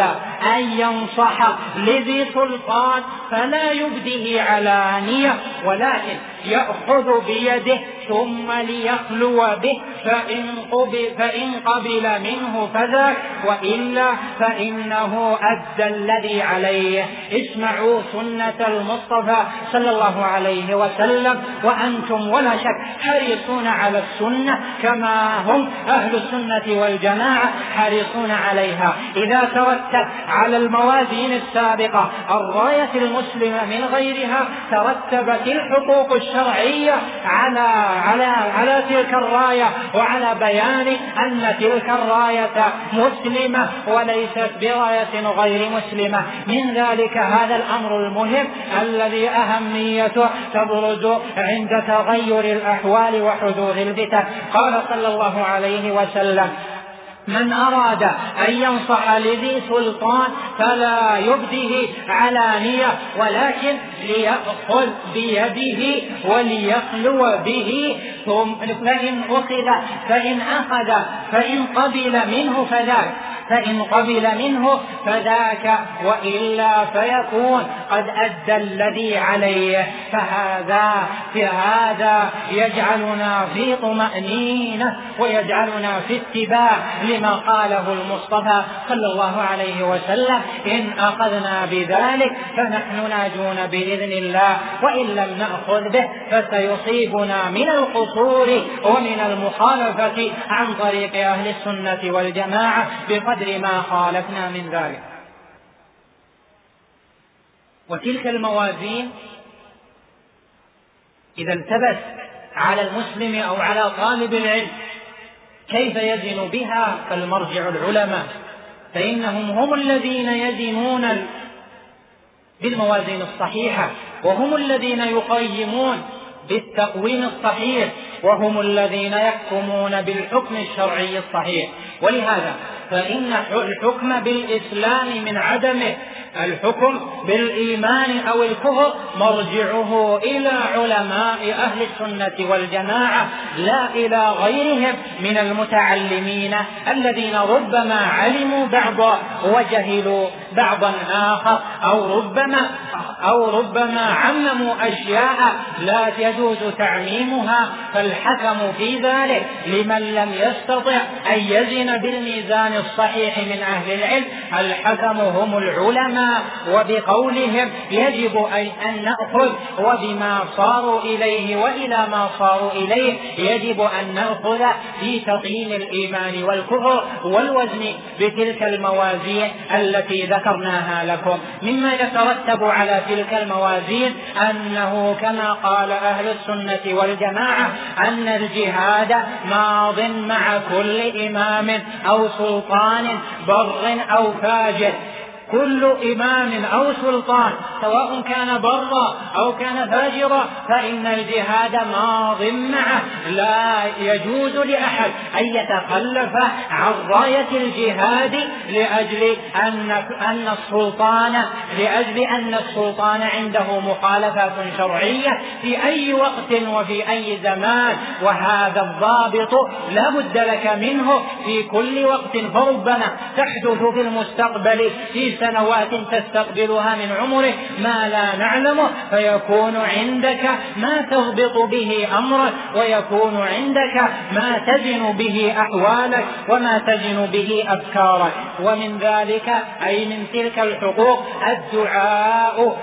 أن ينصح لذي سلطان فلا يبديه علانية ولكن يأخذ بيده ثم ليخلو به فإن قبل, فإن قبل منه فذاك وإلا فإنه أدى الذي عليه. اسمعوا سنة المصطفى صلى الله عليه وسلم وأنتم ولا شك حريصون على السنة كما هم أهل السنة والجماعة حريصون عليها. إذا ترتب على الموازين السابقة الراية المسلمة من غيرها ترتبت الحقوق الشرعية على على على تلك الراية وعلى بيان أن تلك الراية مسلمة وليست براية غير مسلمة. من ذلك هذا الأمر المهم الذي أهميته تبرز عند تغير الأحوال وحدوث الفتن. قال صلى الله عليه وسلم من أراد أن ينصح لذي سلطان فلا يبده علانية ولكن ليأخذ بيده وليخلو به ثم فإن أخذ فإن أخذ فإن قبل منه فذاك. فإن قبل منه فذاك وإلا فيكون. قد أدى الذي عليه فهذا في هذا يجعلنا في طمأنينة ويجعلنا في اتباع لما قاله المصطفى صلى الله عليه وسلم. إن أخذنا بذلك فنحن ناجون بإذن الله وإن لم نأخذ به فسيصيبنا من القصور ومن المخالفة عن طريق أهل السنة والجماعة بقدر ما خالفنا من ذلك. وتلك الموازين إذا التبس على المسلم أو على طالب العلم كيف يزن بها؟ فالمرجع العلماء. فإنهم هم الذين يزنون بالموازين الصحيحة وهم الذين يقيمون بالتقويم الصحيح وهم الذين يحكمون بالحكم الشرعي الصحيح. ولهذا فإن الحكم بالإسلام من عدمه الحكم بالإيمان أو الكفر مرجعه إلى علماء أهل السنة والجماعة لا إلى غيرهم من المتعلمين الذين ربما علموا بعضا وجهلوا بعضا آخر أو ربما أو ربما عمموا أشياء لا يجوز تعميمها فالحكم في ذلك لمن لم يستطع أن يزن بالميزان الصحيح من أهل العلم. الحكم هم العلماء. وبقولهم يجب أن نأخذ وبما صاروا إليه وإلى ما صاروا إليه يجب أن نأخذ في تقييم الإيمان والكفر والوزن بتلك الموازين التي ذكرناها لكم. مما يترتب على تلك الموازين أنه كما قال أهل السنة والجماعة أن الجهاد ماض مع كل إمام أو سلطان بر أو فاجر. كل إمام أو سلطان سواء كان برا أو كان فاجرا فإن الجهاد ماض معه. لا يجوز لأحد أن يتخلف عن راية الجهاد لأجل أن أن السلطان لأجل أن السلطان عنده مخالفات شرعية في أي وقت وفي أي زمان. وهذا الضابط لا بد لك منه في كل وقت فربما تحدث في المستقبل في سنوات تستقبلها من عمره ما لا نعلمه فيكون عندك ما تضبط به أمرك ويكون عندك ما تزن به أحوالك وما تزن به أفكارك. ومن ذلك أي من تلك الحقوق الدعاء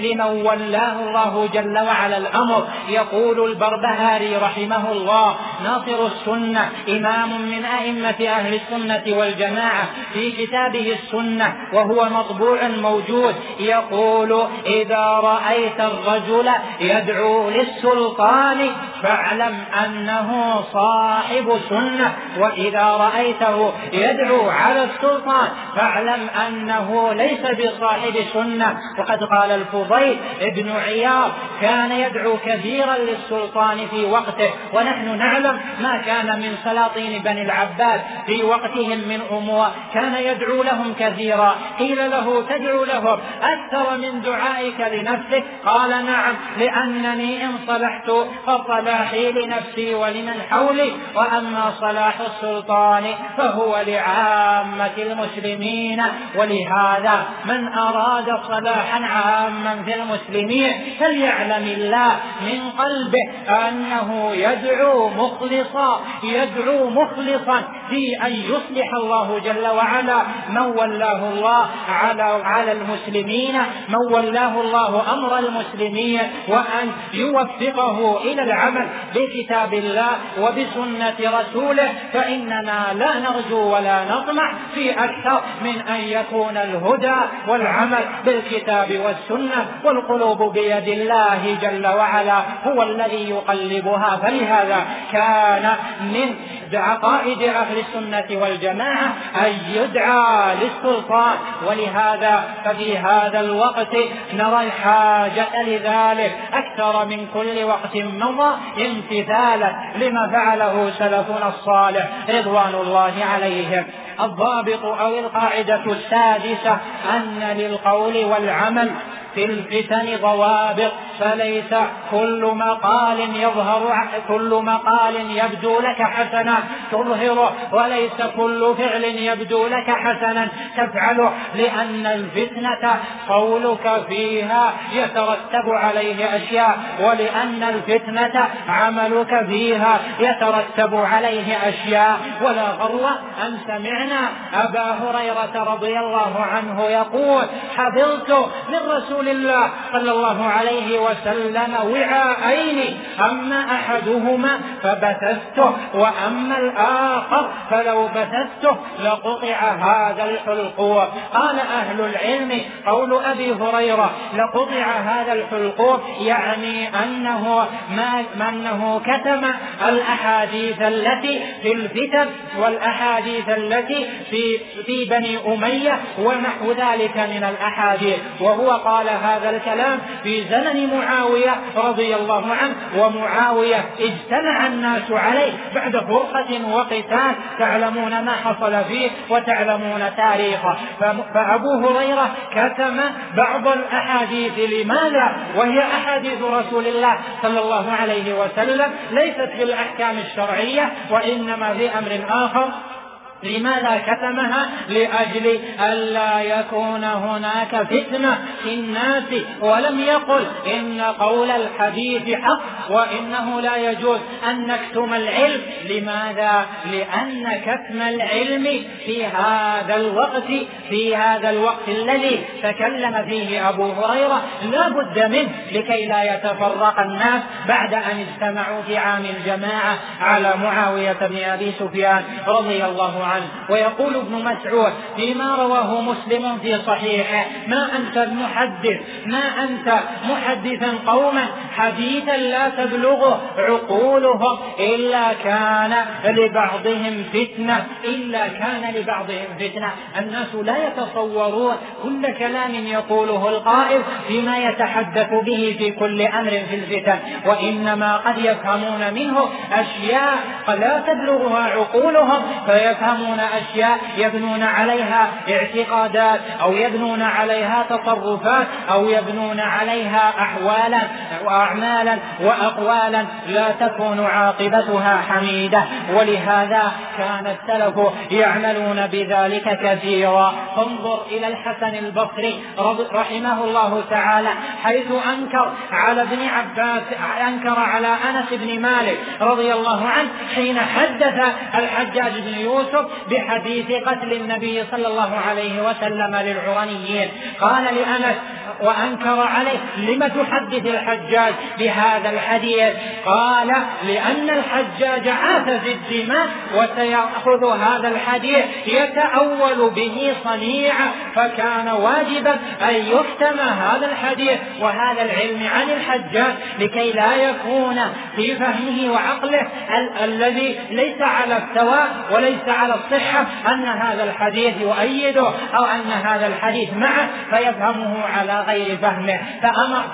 لمن ولاه الله جل وعلا الأمر. يقول البربهاري رحمه الله ناصر السنة إمام من أئمة أهل السنة والجماعة في كتابه السنة وهو مطبوع موجود يقول إذا رأيت الرجل يدعو للسلطان فاعلم أنه صاحب سنة وإذا رأيته يدعو على السلطان فاعلم أنه ليس بصاحب سنة. وقد قال الفضيل ابن عياض كان يدعو كثيرا للسلطان في وقته ونحن نعلم ما كان من سلاطين بني العباس في وقتهم من أمور كان يدعو لهم كثيرا. قيل له تدعو لهم. أكثر من دعائك لنفسك. قال نعم لأنني إن صلحت فصلاحي لنفسي ولمن حولي. وأما صلاح السلطان فهو لعامة المسلمين. ولهذا من أراد صلاحا عاما في المسلمين فليعلم الله من قلبه أنه يدعو مخلصا يدعو مخلصا في أن يصلح الله جل وعلا. من ولاه الله على على المسلمين من ولاه الله أمر المسلمين وأن يوفقه إلى العمل بكتاب الله وبسنة رسوله. فإننا لا نرجو ولا نطمع في أكثر من أن يكون الهدى والعمل بالكتاب والسنة والقلوب بيد الله جل وعلا هو الذي يقلبها. فلهذا كان من عقائد أهل السنة والجماعة أن يدعى للسلطان. ولهذا ففي هذا الوقت نرى الحاجة لذلك. أكثر من كل وقت مضى امتثالا لما فعله سلفنا الصالح رضوان الله عليهم. الضابط أو القاعدة السادسة أن للقول والعمل في الفتن ضوابط فليس كل مقال يظهر كل مقال يبدو لك حسنا تظهره وليس كل فعل يبدو لك حسنا تفعله لأن الفتنة قولك فيها يترتب عليه أشياء ولأن الفتنة عملك فيها يترتب عليه أشياء. ولا غر أن سمعنا أبا هريرة رضي الله عنه يقول حفظت من رسول الله صلى الله عليه وسلم وعاءين أما أحدهما فبثثته وأما الآخر فلو بثثته لقطع هذا الحلقوم قال أهل العلم قول أبي هريرة لقطع هذا الحلقوم يعني أنه ما أنه كتم الأحاديث التي في الفتن والأحاديث التي في في بني أمية ونحو ذلك من الأحاديث. وهو قال هذا الكلام في زمن معاوية رضي الله عنه. ومعاوية اجتمع الناس عليه بعد فرقة وقتال تعلمون ما حصل فيه وتعلمون تاريخه. فأبو هريرة كتم بعض الأحاديث لماذا؟ وهي أحاديث رسول الله صلى الله عليه وسلم ليست في الأحكام الشرعية وإنما في أمر آخر. لماذا كتمها؟ لأجل ألا يكون هناك فتنة في الناس. ولم يقل إن قول الحديث حق وإنه لا يجوز أن نكتم العلم. لماذا؟ لأن كتم العلم في هذا الوقت في هذا الوقت الذي تكلم فيه أبو هريرة لا بد منه لكي لا يتفرق الناس بعد أن اجتمعوا في عام الجماعة على معاوية بن أبي سفيان رضي الله عنه. ويقول ابن مسعود فيما رواه مسلم في صحيحه ما أنت المحدث ما أنت محدثا قوما حديثا لا تبلغه عقولهم إلا كان لبعضهم فتنة إلا كان لبعضهم فتنة. الناس لا يتصورون كل كلام يقوله القائل فيما يتحدث به في كل أمر في الفتن وإنما قد يفهمون منه أشياء قد لا تبلغها عقولهم فيفهمون أشياء يبنون عليها اعتقادات أو يبنون عليها تصرفات أو يبنون عليها أحوالا وأعمالا وأقوالا لا تكون عاقبتها حميدة. ولهذا كان السلف يعملون بذلك كثيرا. انظر إلى الحسن البصري رحمه الله تعالى حيث أنكر على ابن عباس أنكر على أنس بن مالك رضي الله عنه حين حدث الحجاج بن يوسف بحديث قتل النبي صلى الله عليه وسلم للعرنيين قال لأنس وأنكر عليه لم تحدث الحجاج بهذا الحديث؟ قال لأن الحجاج عاث في الدماء وسيأخذ هذا الحديث. يتأول به صنيعا فكان واجبا أن يختم هذا الحديث. وهذا العلم عن الحجاج لكي لا يكون في فهمه وعقله ال- الذي ليس على السواء وليس على الصحة أن هذا الحديث يؤيده أو أن هذا الحديث معه فيفهمه على غير فهمه.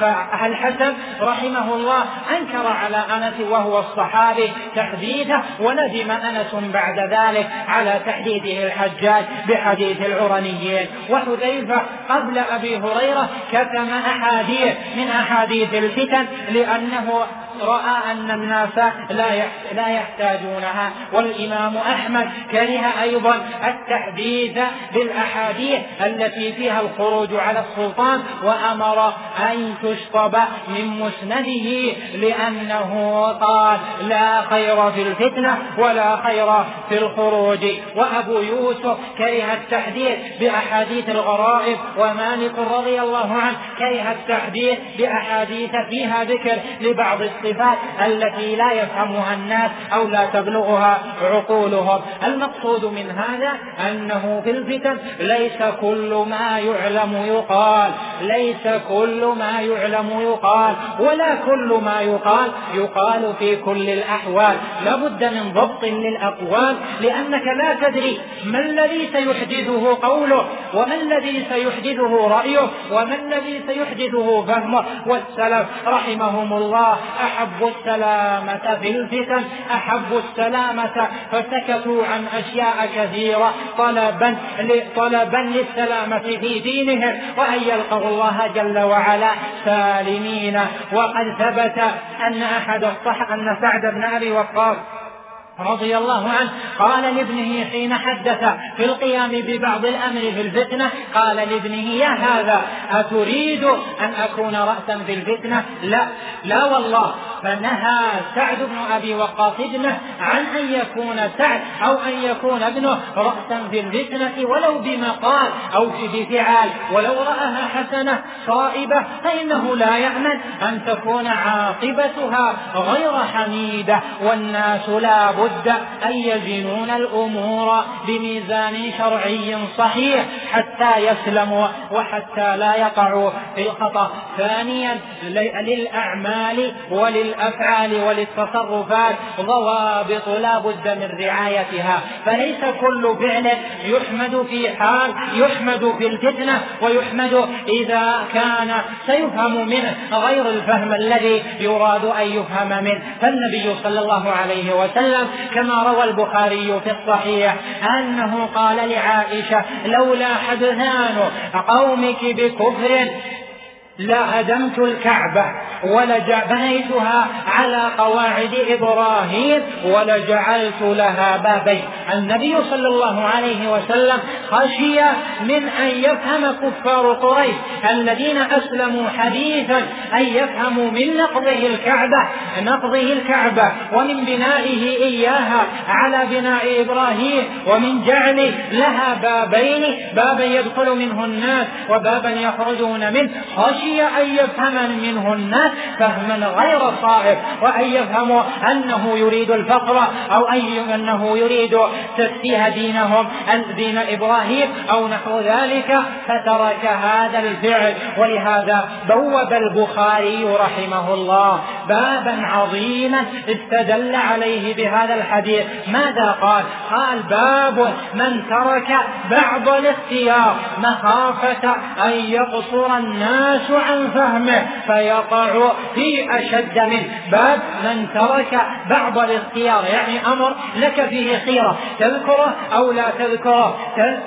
فالحسن رحمه الله أنكر على أنس وهو الصحابي تحديثه وندم أنس بعد ذلك على تحديثه الحجاج بحديث العرنيين. وحذيفة قبل أبي هريرة كتم أحاديث من أحاديث الفتن لأنه رأى أن الناس لا لا يحتاجونها. والإمام أحمد كره أيضا التحديث بالأحاديث التي فيها الخروج على السلطان وأمر أن تشطب من مسنده لأنه قال لا خير في الفتنة ولا خير في الخروج. وأبو يوسف كره التحديث بأحاديث الغرائب ومالك رضي الله عنه كره التحديث بأحاديث فيها ذكر لبعض الصفات التي لا يفهمها الناس أو لا تبلغها عقولهم. المقصود من هذا أنه في الفتن ليس كل ما يعلم يقال ليس كل ما يعلم يقال ولا كل ما يقال يقال في كل الأحوال. لابد من ضبط للأقوال لأنك لا تدري ما الذي سيحدثه قوله وما الذي سيحدثه رأيه وما الذي سيحدثه فهمه. والسلف رحمهم الله أحبوا السلامة في الفتن أحبوا السلامة فسكتوا عن أشياء كثيرة. طلبا طلبا للسلامة في دينهم وأن يلقوا الله جل وعلا سالمين. وقد ثبت أن أحد الصح أن سعد بن أبي وقاص رضي الله عنه قال لابنه حين حدث في القيام ببعض الأمر في الفتنة قال لابنه يا هذا أتريد أن أكون راسا في الفتنة؟ لا لا والله فنهى سعد بن أبي وقاص ابنه عن أن يكون سعد أو أن يكون ابنه راسا في الفتنة ولو بمقال أو في فعال ولو راها حسنه صائبه فإنه لا يأمن أن تكون عاقبتها غير حميدة والناس لا بد أن يزنون الأمور بميزان شرعي صحيح حتى يسلموا وحتى لا يقعوا في الخطأ ثانيا للأعمال وللأفعال وللتصرفات ضوابط لا بد من رعايتها فليس كل فعل يحمد في حال يحمد في الفتنة ويحمد إذا كان سيفهم منه غير الفهم الذي يراد أن يفهم منه فالنبي صلى الله عليه وسلم كما روى البخاري في الصحيح أنه قال لعائشة لولا حدثان قومك بكفر لهدمت الكعبة. ولبنيتها على قواعد إبراهيم ولجعلت لها بابين. النبي صلى الله عليه وسلم خشي من أن يفهم كفار قريش الذين أسلموا حديثا أن يفهموا من نقضه الكعبة نقضه الكعبة ومن بنائه إياها على بناء إبراهيم ومن جعل لها بابين. بابا يدخل منه الناس وبابا يخرجون منه. خشي أن يفهم منه الناس فهما غير صائب. وأن يفهموا أنه يريد الفقر أو أنه يريد تسفيه دينهم دين إبراهيم أو نحو ذلك فترك هذا الفعل. ولهذا بوب البخاري رحمه الله بابا عظيما استدل عليه بهذا الحديث. ماذا قال؟ قال باب من ترك بعض الاختيار مخافة أن يقصر الناس عن فهمه فيقع في أشد منه. باب من ترك بعض الاختيار يعني أمر لك فيه خيرة تذكره أو لا تذكره.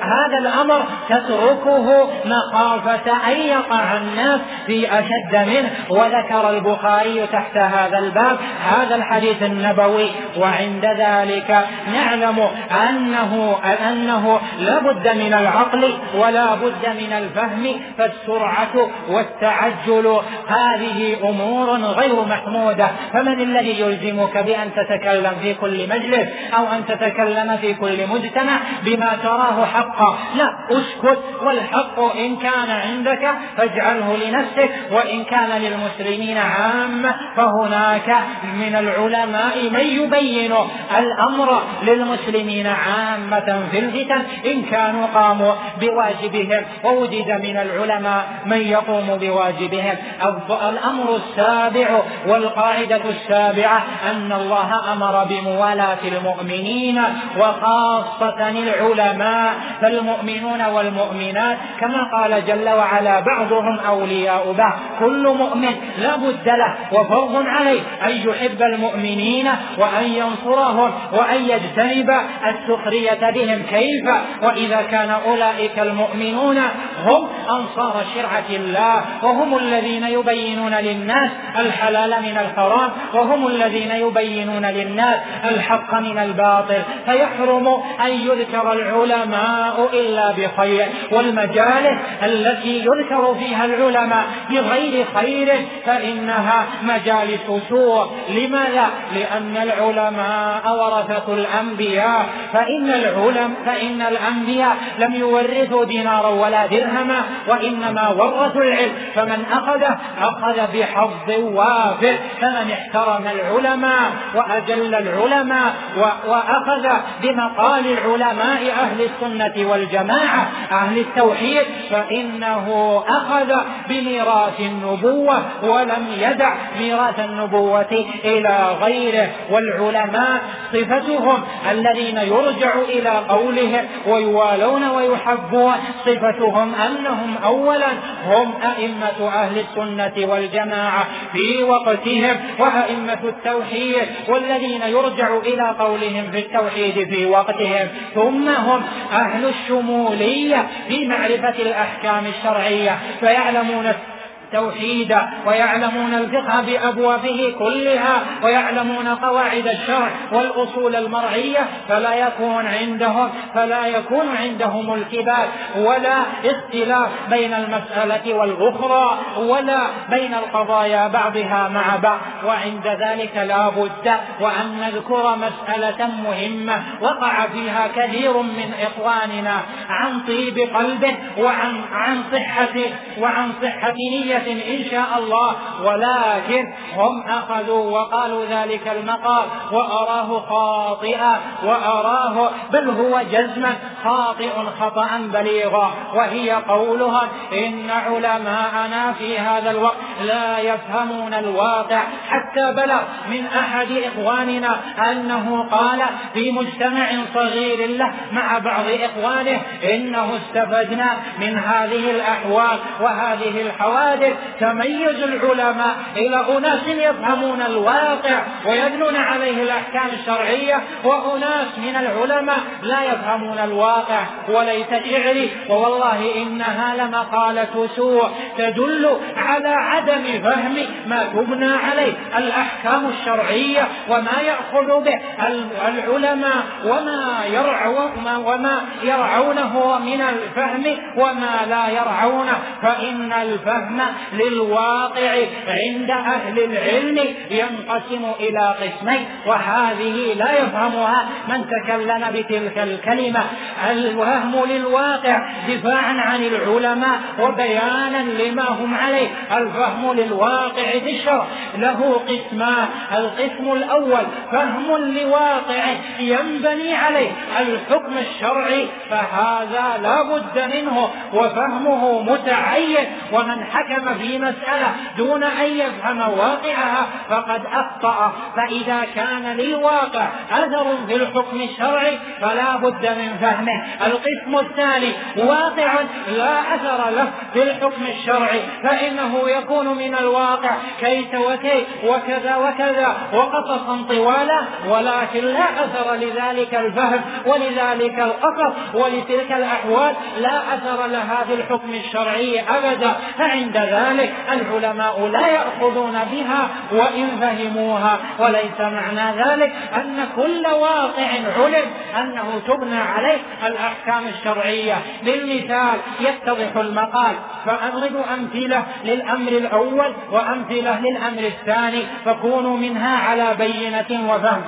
هذا الأمر تتركه مخافة أن يقع الناس في أشد منه. وذكر البخاري تحت هذا الباب هذا الحديث النبوي. وعند ذلك نعلم أنه أنه لا بد من العقل ولا بد من الفهم فالسرعة والتعجل هذه أمور غير محمودة. فمن الذي يلزمك بأن تتكلم في كل مجلس أو أن تتكلم في كل مجتمع بما تراه حقا؟ لا اسكت والحق إن كان عندك فاجعله لنفسك وإن كان للمسلمين عامة فهناك من العلماء من يبين الأمر للمسلمين عامة في الفتن. إن كانوا قاموا بواجبهم ووجد من العلماء من يقوم بواجبهم. الأمر السابع والقاعدة السابعة أن الله أمر بموالاة المؤمنين وخاصة العلماء فالمؤمنون والمؤمنات كما قال جل وعلا بعضهم أولياء بعض كل مؤمن لا بد له وفرض عليه أن يحب المؤمنين وأن ينصرهم وأن يجتنب السخرية بهم كيف وإذا كان أولئك المؤمنون هم أنصار شرعة الله وهم الذين يبينون للناس الحلال من الحرام وهم الذين يبينون للناس الحق من الباطل فيحرم أن يذكر العلماء إلا بخير والمجالس التي يذكر فيها العلماء بغير خير فإنها مجالس سوء لماذا؟ لأن العلماء ورثة الأنبياء فإن العلم فإن الأنبياء لم يورثوا دينارا ولا درهما وإنما ورثوا العلم فمن أخذه أخذ بحظ وافر. فمن احترم العلماء وأجل العلماء وأخذ بمقال علماء أهل السنة والجماعة أهل التوحيد فإنه أخذ بميراث النبوة ولم يدع ميراث النبوة إلى غيره. والعلماء صفتهم الذين يرجع إلى قولهم ويوالون ويحبون صفتهم أنهم أولا هم أئمة أهل السنة والجماعة. في وقتهم وأئمة التوحيد والذين يرجع إلى قولهم في التوحيد في وقتهم. ثم هم أهل الشمولية في معرفة الأحكام الشرعية. فيعلمون التوحيد ويعلمون الفقه بأبوابه كلها ويعلمون قواعد الشرع والأصول المرعية فلا يكون عندهم فلا يكون عندهم الكبار ولا اختلاف بين المسألة والأخرى ولا بين القضايا بعضها مع بعض وعند ذلك لا بد وأن نذكر مسألة مهمة وقع فيها كثير من إخواننا عن طيب قلبه وعن عن صحة وعن صحة إن شاء الله ولكن هم أخذوا وقالوا ذلك المقال وأراه خاطئا وأراه بل هو جزما خاطئ خطأ بليغا وهي قولها إن علماءنا في هذا الوقت لا يفهمون الواقع حتى بلغ من أحد إخواننا أنه قال في مجتمع صغير له مع بعض إخوانه إنه استفدنا من هذه الأحوال وهذه الحوادث تميز العلماء إلى أناس يفهمون الواقع ويبنون عليه الأحكام الشرعية وأناس من العلماء لا يفهمون الواقع. وليس شعري ووالله إنها لمقالة سوء تدل على عدم عدم فهم ما تبنى عليه. الأحكام الشرعية وما يأخذ به. العلماء وما يرعو وما يرعونه من الفهم وما لا يرعونه. فإن الفهم للواقع عند أهل العلم ينقسم إلى قسمين. وهذه لا يفهمها من تكلم بتلك الكلمة. الوهم للواقع دفاعا عن العلماء وبيانا لما هم عليه. الفهم للواقع في الشرع له قسمان القسم الأول فهم لواقع ينبني عليه الحكم الشرعي فهذا لا بد منه وفهمه متعين ومن حكم في مسألة دون أن يفهم واقعها فقد أخطأ. فإذا كان للواقع أثر في الحكم الشرعي فلا بد من فهمه. القسم الثاني واقع لا أثر له في الحكم الشرعي فإنه يكون من الواقع كيت وكيت وكذا وكذا وقصصا طوالا ولكن لا أثر لذلك الفهم ولذلك القصص ولتلك الأحوال لا أثر لها في الحكم الشرعي أبدا. فعند ذلك العلماء لا يأخذون بها وإن فهموها وليس معنى ذلك أن كل واقع علم أنه تبنى عليه الأحكام الشرعية. للمثال يتضح المقال فأضرب أمثلة للأمر الأول وأمثلة للأمر الثاني فكونوا منها على بينة وفهم.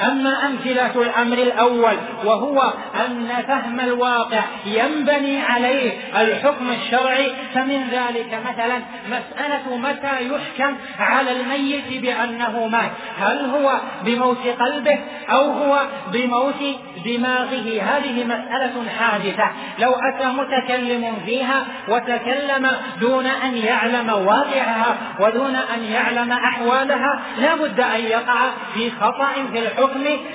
أما أمثلة الأمر الأول وهو أن فهم الواقع ينبني عليه الحكم الشرعي فمن ذلك مثلا مسألة متى يحكم على الميت بأنه مات؟ هل هو بموت قلبه أو هو بموت دماغه؟ هذه مسألة حادثة. لو أتى متكلم فيها وتكلم دون أن يعلم واقعها ودون أن يعلم أحوالها لا بد أن يقع في خطأ في الحكم.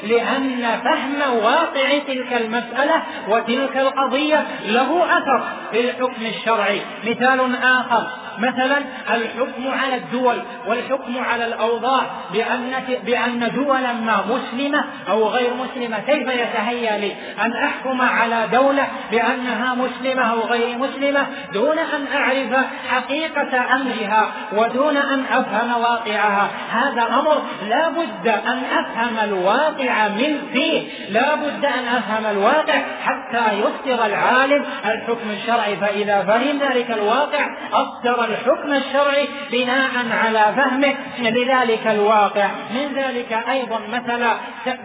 لأن فهم واقع تلك المسألة وتلك القضية له أثر في الحكم الشرعي. مثال آخر مثلا الحكم على الدول والحكم على الأوضاع بأن بأن دولا ما مسلمة أو غير مسلمة كيف يتهيأ لي أن أحكم على دولة بأنها مسلمة أو غير مسلمة؟ دون أن أعرف حقيقة أمرها ودون أن أفهم واقعها. هذا أمر لا بد أن أفهم الواقع من فيه. لا بد أن أفهم الواقع حتى يصدر العالم الحكم الشرعي. فإذا فهم ذلك الواقع أصدر الحكم الشرعي بناء على فهمه. لذلك الواقع. من ذلك أيضا مثلا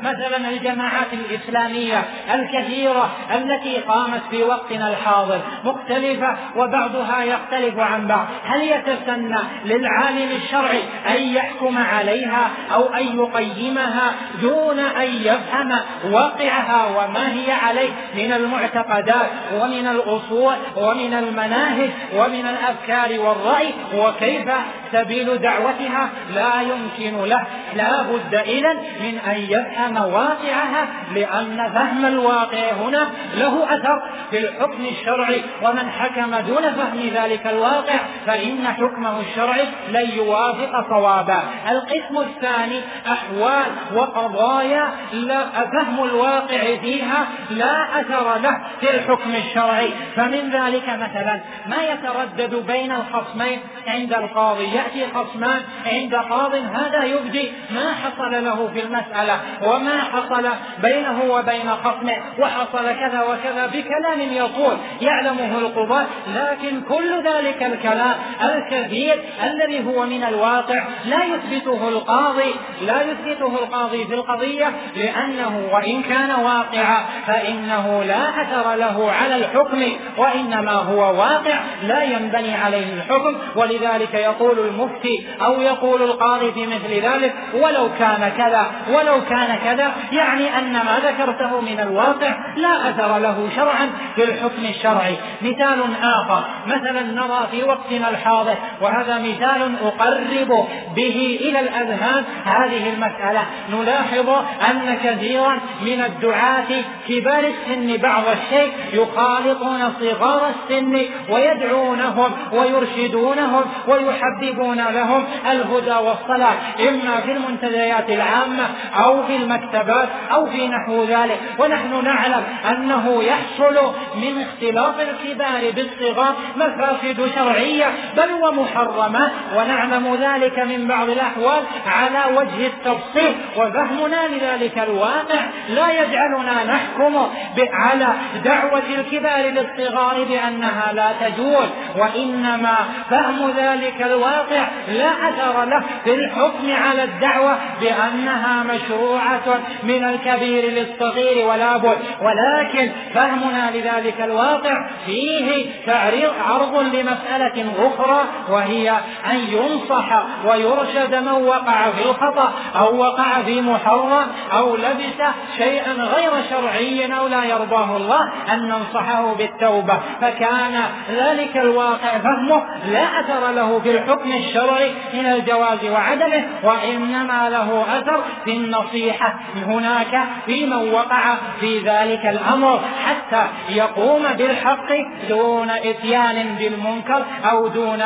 مثلا الجماعات الإسلامية الكثيرة التي قامت في وقتنا الحاضر مختلفة وبعضها يختلف عن بعض. هل يتسنى للعالم الشرعي أن يحكم عليها أو أن يقيمها دون أن يفهم واقعها وما هي عليه من المعتقدات ومن الأصول ومن المناهج ومن الأفكار والرأي وكيف سبيل دعوتها لا يمكن له. لا بد إذا من أن يفهم واقعها لأن فهم الواقع هنا له أثر في الحكم الشرعي. ومن حكم دون فهم ذلك الواقع فإن حكمه الشرعي لن يوافق صوابا القسم الثاني أحوال وقضايا لا فهم الواقع فيها لا أثر له في الحكم الشرعي. فمن ذلك مثلا ما يتردد بين الخصمين عند القاضي يأتي خصمان عند قاض هذا يبدي ما حصل له في المسألة وما حصل بينه وبين خصمه وحصل كذا وكذا بكلام يطول يعلمه القضاة لكن كل ذلك الكلام الكثير الذي هو من الواقع لا يثبته القاضي لا يثبته القاضي في القضية لأنه وإن كان واقعا فإنه لا أثر له على الحكم وإنما هو واقع لا ينبني عليه الحكم ولذلك يقول المفتي أو يقول القاضي في مثل ذلك ولو كان كذا ولو كان كذا يعني أن ما ذكرته من الواقع لا أثر له شرعا في الحكم الشرعي. مثال آخر مثلا نرى في وقتنا الحاضر وهذا مثال أقرب به إلى الأذهان هذه المسألة. نلاحظ أن كثيرا من الدعاة كبار السن بعض الشيء يخالطون صغار السن ويدعونهم ويرشدونهم ويحببون يطلبون لهم الهدى والصلاح إما في المنتديات العامة أو في المكتبات أو في نحو ذلك. ونحن نعلم أنه يحصل من اختلاط الكبار بالصغار مفاسد شرعية بل ومحرمات ونعلم ذلك من بعض الأحوال على وجه التفصيل وفهمنا لذلك الواقع. لا يجعلنا نحكم على دعوة الكبار للصغار بأنها لا تجوز وإنما فهم ذلك الواقع لا أثر له في الحكم على الدعوة بأنها مشروعة من الكبير للصغير ولا بد. ولكن فهمنا لذلك الواقع فيه تعريض عرض لمسألة أخرى وهي أن ينصح ويرشد من وقع في الخطأ أو وقع في محرم أو لبس شيئا غير شرعي أو لا يرضاه الله أن ننصحه بالتوبة. فكان ذلك الواقع فهمه لا أثر له في الحكم الشرعي من الجواز وعدمه وإنما له أثر في النصيحة. هناك في من وقع في ذلك الأمر حتى يقوم بالحق دون إتيان بالمنكر أو دون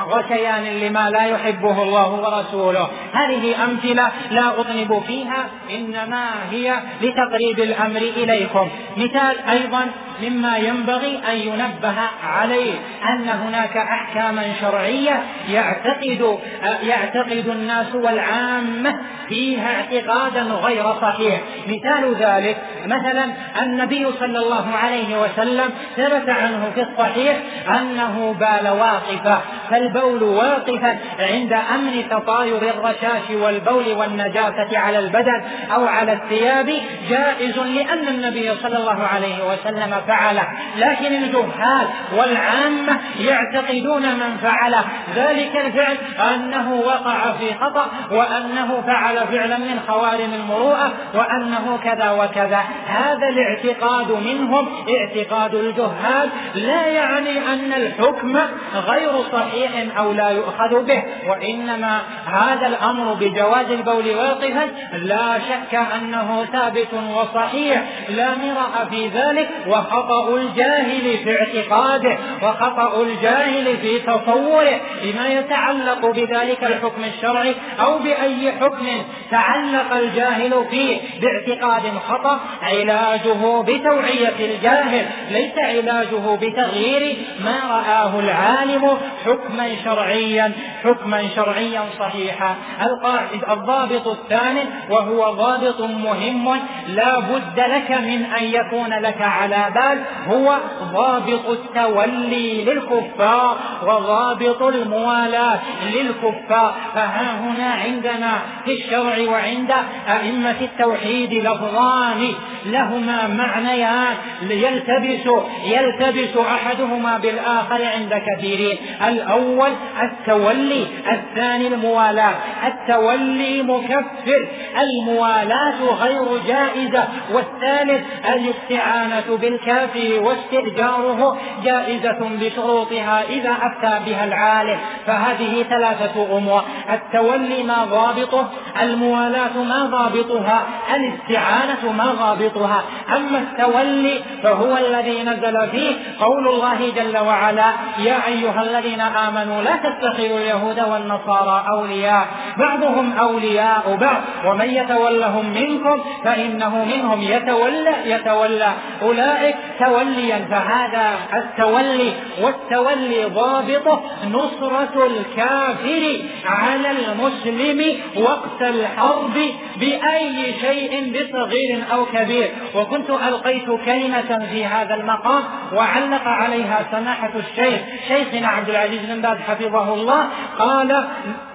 غشيان لما لا يحبه الله ورسوله. هذه أمثلة لا أطنب فيها إنما هي لتقريب الأمر إليكم. مثال أيضا مما ينبغي أن ينبه عليه أن هناك أحكاما شرعية يعتقد يعتقد الناس والعامة فيها اعتقادا غير صحيح. مثال ذلك مثلا النبي صلى الله عليه وسلم ثبت عنه في الصحيح أنه بال واقفة فالبول واقفا عند أمن تطاير الرشاش والبول والنجاسة على البدن أو على الثياب جائز لأن النبي صلى الله عليه وسلم فعله. لكن الجهال والعامة يعتقدون من فعل ذلك الفعل أنه وقع في خطأ وأنه فعل فعلا من خوارم المروءة وأنه كذا وكذا. هذا الاعتقاد منهم اعتقاد الجهال. لا يعني أن الحكم غير صحيح أو لا يؤخذ به وإنما هذا الأمر بجواز البول واقفا لا شك أنه ثابت وصحيح. لا مرأ في ذلك وخطأ الجاهل في اعتقاده وخطأ الجاهل في تصوره. بما يتعلق بذلك الحكم الشرعي أو بأي حكم تعلق الجاهل فيه باعتقاد خطأ علاجه بتوعية الجاهل ليس علاجه بتغيير ما رآه العالم حكما شرعيا حكما شرعيا صحيحا. القاعد الضابط الثاني وهو ضابط مهم لا بد لك من أن يكون لك على بال هو ضابط التولي للكفار وضابط الموالاة للكفار. فها هنا عندنا في الشرع وعند أئمة التوحيد لفظان لهما معنيان. يلتبس يلتبس أحدهما بالآخر عند كثيرين. الأول التولي الثاني الموالاة التولي مكفر الموالاة غير جائزة والثالث الاستعانة بالكافر واستئجاره جائزة بشروطها إذا أفتى بها العالم. فهذه ثلاثة أمور. التولي ما ضابطه الموالاة ما ضابطها الاستعانة ما ضابطها. أما التولي فهو الذي نزل فيه قول الله جل وعلا يا أيها الذين آمنوا لا تتخذوا اليهود والنصارى أولياء. بعضهم أولياء بعض. ومن يتولهم منكم فإنه منهم يتولى يتولى. أولئك توليا. فهذا التولي والتولي ضابطه نصرة الكافر على المسلم وقت الحرب بأي شيء بصغير أو كبير. وكنت ألقيت كلمة في هذا المقام وعلق عليها سماحة الشيخ شيخنا عبد العزيز بن باز حفظه الله قال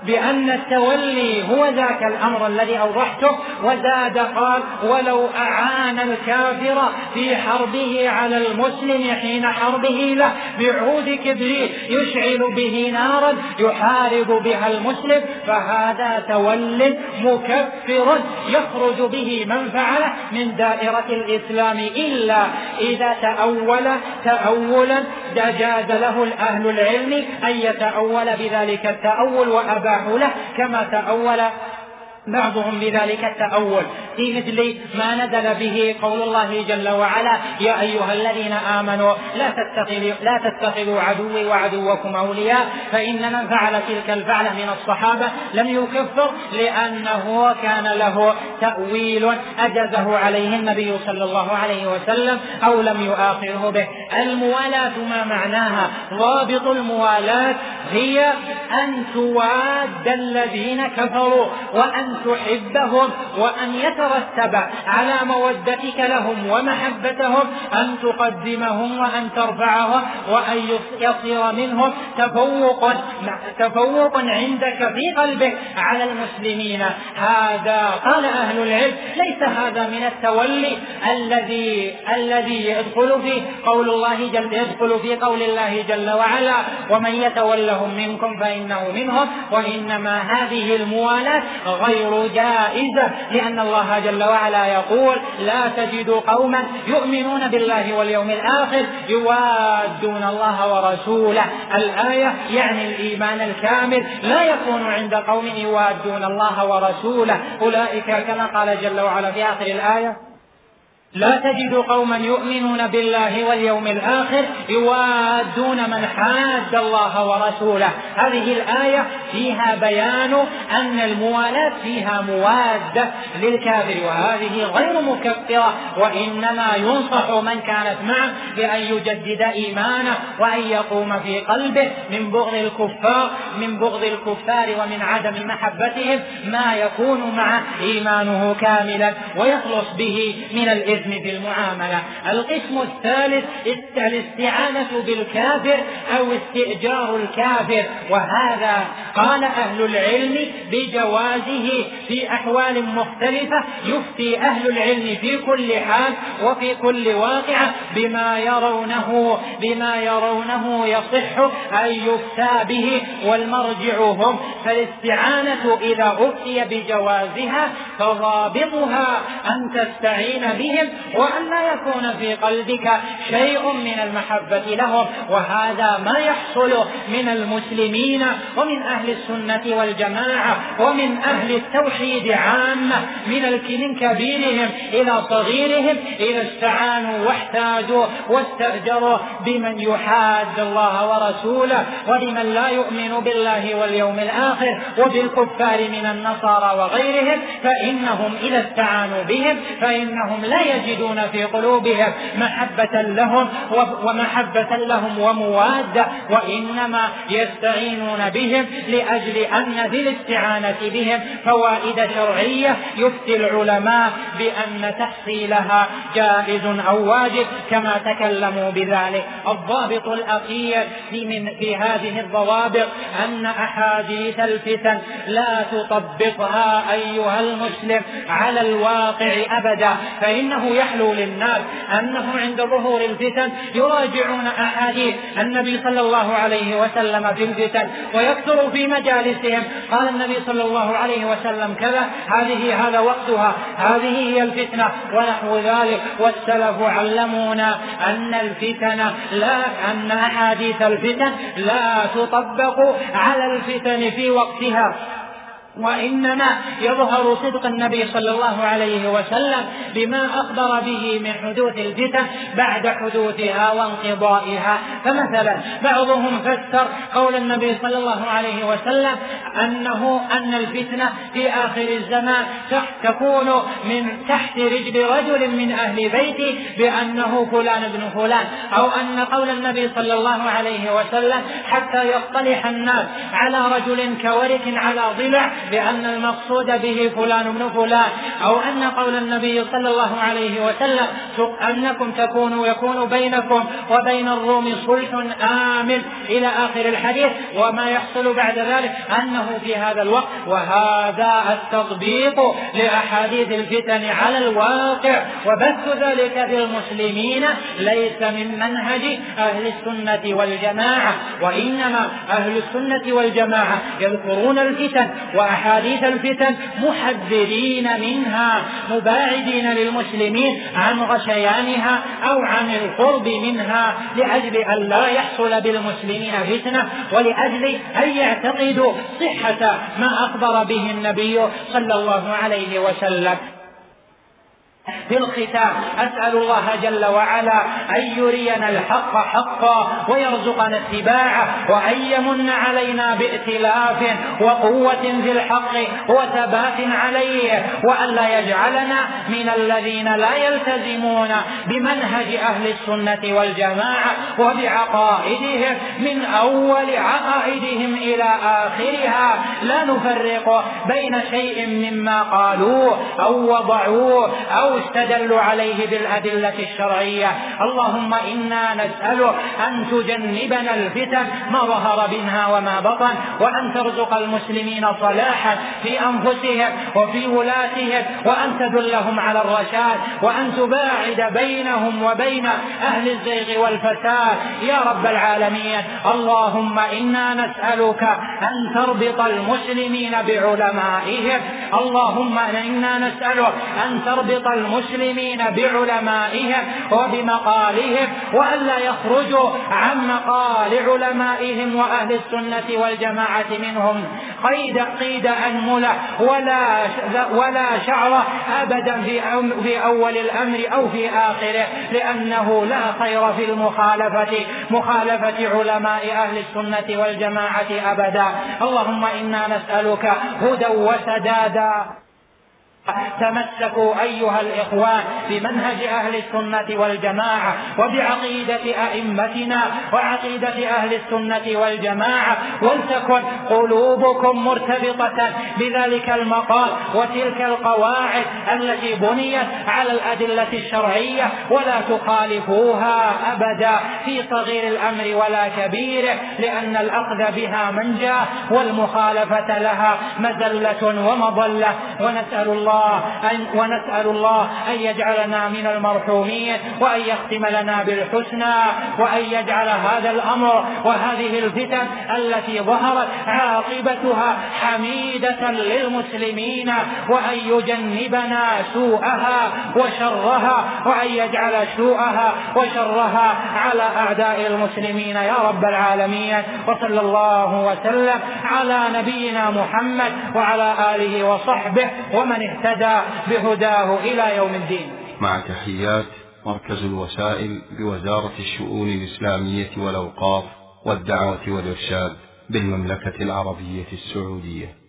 بأن التولي هو ذاك الأمر الذي أوضحته وزاد قال ولو أعان الكافر في حربه على المسلم حين حربه له بعود كبريت يشعل به نارا يحارب بها المسلم فهذا تول مكفر يخرج به من فعله من دائرة الإسلام إلا إذا تأول تأولا جاز له أهل العلم أن يتأول بذلك التأول وأباحوا له كما تأول بعضهم بذلك التأول. في مثل ما نزل به قول الله جل وعلا يا أيها الذين آمنوا لا تتخذوا لا تتخذوا عدوي وعدوكم أولياء فإن من فعل تلك الفعلة من الصحابة لم يكفر لأنه كان له تأويل أجزه عليه النبي صلى الله عليه وسلم أو لم يؤاخره به. الموالاة ما معناها؟ ضابط الموالاة هي أن تواد الذين كفروا وأن تحبهم وأن يترتب على مودتك لهم ومحبتهم أن تقدمهم وأن ترفعهم وأن يصير منهم. تفوق تفوق عندك في قلبك على المسلمين. هذا قال أهل العلم ليس هذا من التولي الذي الذي يدخل في قول الله جل يدخل في قول الله جل وعلا. ومن يتولهم منكم فإنه منهم. وإنما هذه الموالاة غير جائزة لأن الله جل وعلا يقول لا تجد قوما يؤمنون بالله واليوم الآخر يوادون الله ورسوله الآية يعني الإيمان الكامل لا يكون عند قوم يوادون الله ورسوله. أولئك كما قال جل وعلا في آخر الآية لا تجد قوما يؤمنون بالله واليوم الآخر يوادون من حاد الله ورسوله. هذه الآية فيها بيان أن الموالاة فيها موادة للكافر وهذه غير مكفرة وإنما ينصح من كانت معه بأن يجدد إيمانه وأن يقوم في قلبه من بغض الكفار من بغض الكفار ومن عدم محبتهم ما يكون مع إيمانه كاملا ويخلص به من الإثم. الإثم في المعاملة. القسم الثالث الاستعانة بالكافر أو استئجار الكافر. وهذا قال أهل العلم بجوازه في أحوال مختلفة. يفتي أهل العلم في كل حال وفي كل واقعة بما يرونه بما يرونه يصح أن يفتى به والمرجع هم. فالاستعانة إذا أفتي بجوازها فضابطها أن تستعين بهم وأن لا يكون في قلبك شيء من المحبة لهم وهذا ما يحصل من المسلمين ومن أهل السنة والجماعة ومن أهل التوحيد عامة من كبيرهم إلى صغيرهم إذا استعانوا واحتاجوا واستأجروا بمن يحاد الله ورسوله وبمن لا يؤمن بالله واليوم الآخر وبالكفار من النصارى وغيرهم فإنهم إذا استعانوا بهم فإنهم لا يجدون يجدون في قلوبهم محبة لهم ومحبة لهم وموادة وإنما يستعينون بهم لأجل أن في الاستعانة بهم فوائد شرعية. يفتي العلماء بأن تحصيلها جائز أو واجب كما تكلموا بذلك. الضابط الأخير في, من في هذه الضوابط أن أحاديث الفتن لا تطبقها أيها المسلم على الواقع أبدا فإنه يحلو للناس أنه عند ظهور الفتن يراجعون أحاديث النبي صلى الله عليه وسلم في الفتن ويكثر في مجالسهم. قال النبي صلى الله عليه وسلم كذا هذه هذا وقتها هذه هي الفتنة ونحو ذلك. والسلف علمونا أن الفتن لا أن أحاديث الفتن لا تطبق على الفتن في وقتها. وإنما يظهر صدق النبي صلى الله عليه وسلم بما أخبر به من حدوث الفتن بعد حدوثها وانقضائها. فمثلا بعضهم فسر قول النبي صلى الله عليه وسلم أنه أن الفتنة في آخر الزمان تكون من تحت رجل رجل من أهل بيتي بأنه فلان ابن فلان أو أن قول النبي صلى الله عليه وسلم حتى يصطلح الناس على رجل كورك على ضلع بأن المقصود به فلان ابن فلان أو أن قول النبي صلى الله عليه وسلم أنكم تكونوا يكون بينكم وبين الروم صلح آمن. إلى آخر الحديث وما يحصل بعد ذلك أنه في هذا الوقت وهذا التطبيق لأحاديث الفتن على الواقع وبث ذلك في المسلمين ليس من منهج أهل السنة والجماعة وإنما أهل السنة والجماعة يذكرون الفتن أحاديث الفتن محذرين منها مباعدين للمسلمين عن غشيانها أو عن القرب منها لأجل أن لا يحصل بالمسلمين فتنة ولأجل أن يعتقدوا صحة ما أخبر به النبي صلى الله عليه وسلم. في الختام أسأل الله جل وعلا أن يرينا الحق حقا ويرزقنا اتباعه وأن يمن علينا بائتلاف وقوة في الحق وثبات عليه وأن لا يجعلنا من الذين لا يلتزمون بمنهج أهل السنة والجماعة وبعقائدهم من أول عقائدهم إلى آخرها. لا نفرق بين شيء مما قالوه أو وضعوه أو استدلوا عليه بالأدلة الشرعية. اللهم إنا نسألك أن تجنبنا الفتن ما ظهر منها وما بطن وأن ترزق المسلمين صلاحا في أنفسهم وفي ولاتهم وأن تدلهم على الرشاد وأن تباعد بينهم وبين أهل الزيغ والفساد. يا رب العالمين اللهم إنا نسألك أن تربط المسلمين بعلمائهم. اللهم إنا نسألك أن تربط المسلمين بعلمائهم وبمقالهم وألا يخرجوا عن مقال علمائهم وأهل السنة والجماعة منهم. قيد قيد أنملة ولا ولا شعر أبدا في في أول الأمر أو في آخره لأنه لا خير في المخالفة مخالفة علماء أهل السنة والجماعة أبدا. اللهم إنا نسألك هدى وسدادا. تمسكوا أيها الإخوان بمنهج أهل السنة والجماعة وبعقيدة أئمتنا وعقيدة أهل السنة والجماعة. ولتكن قلوبكم مرتبطة بذلك المقام وتلك القواعد التي بنيت على الأدلة الشرعية ولا تخالفوها أبدا في صغير الأمر ولا كبيره لأن الأخذ بها منجاة والمخالفة لها مزلة ومضلة. ونسأل الله الله أن ونسأل الله أن يجعلنا من المرحومين وأن يختم لنا بالحسنى وأن يجعل هذا الأمر وهذه الفتن التي ظهرت عاقبتها حميدة للمسلمين وأن يجنبنا سوءها وشرها وأن يجعل سوءها وشرها على أعداء المسلمين. يا رب العالمين وصلى الله وسلم على نبينا محمد وعلى آله وصحبه ومن اهتدى بهداه إلى يوم الدين. مع تحيات مركز الوسائل بوزارة الشؤون الإسلامية والأوقاف والدعوة والإرشاد بالمملكة العربية السعودية.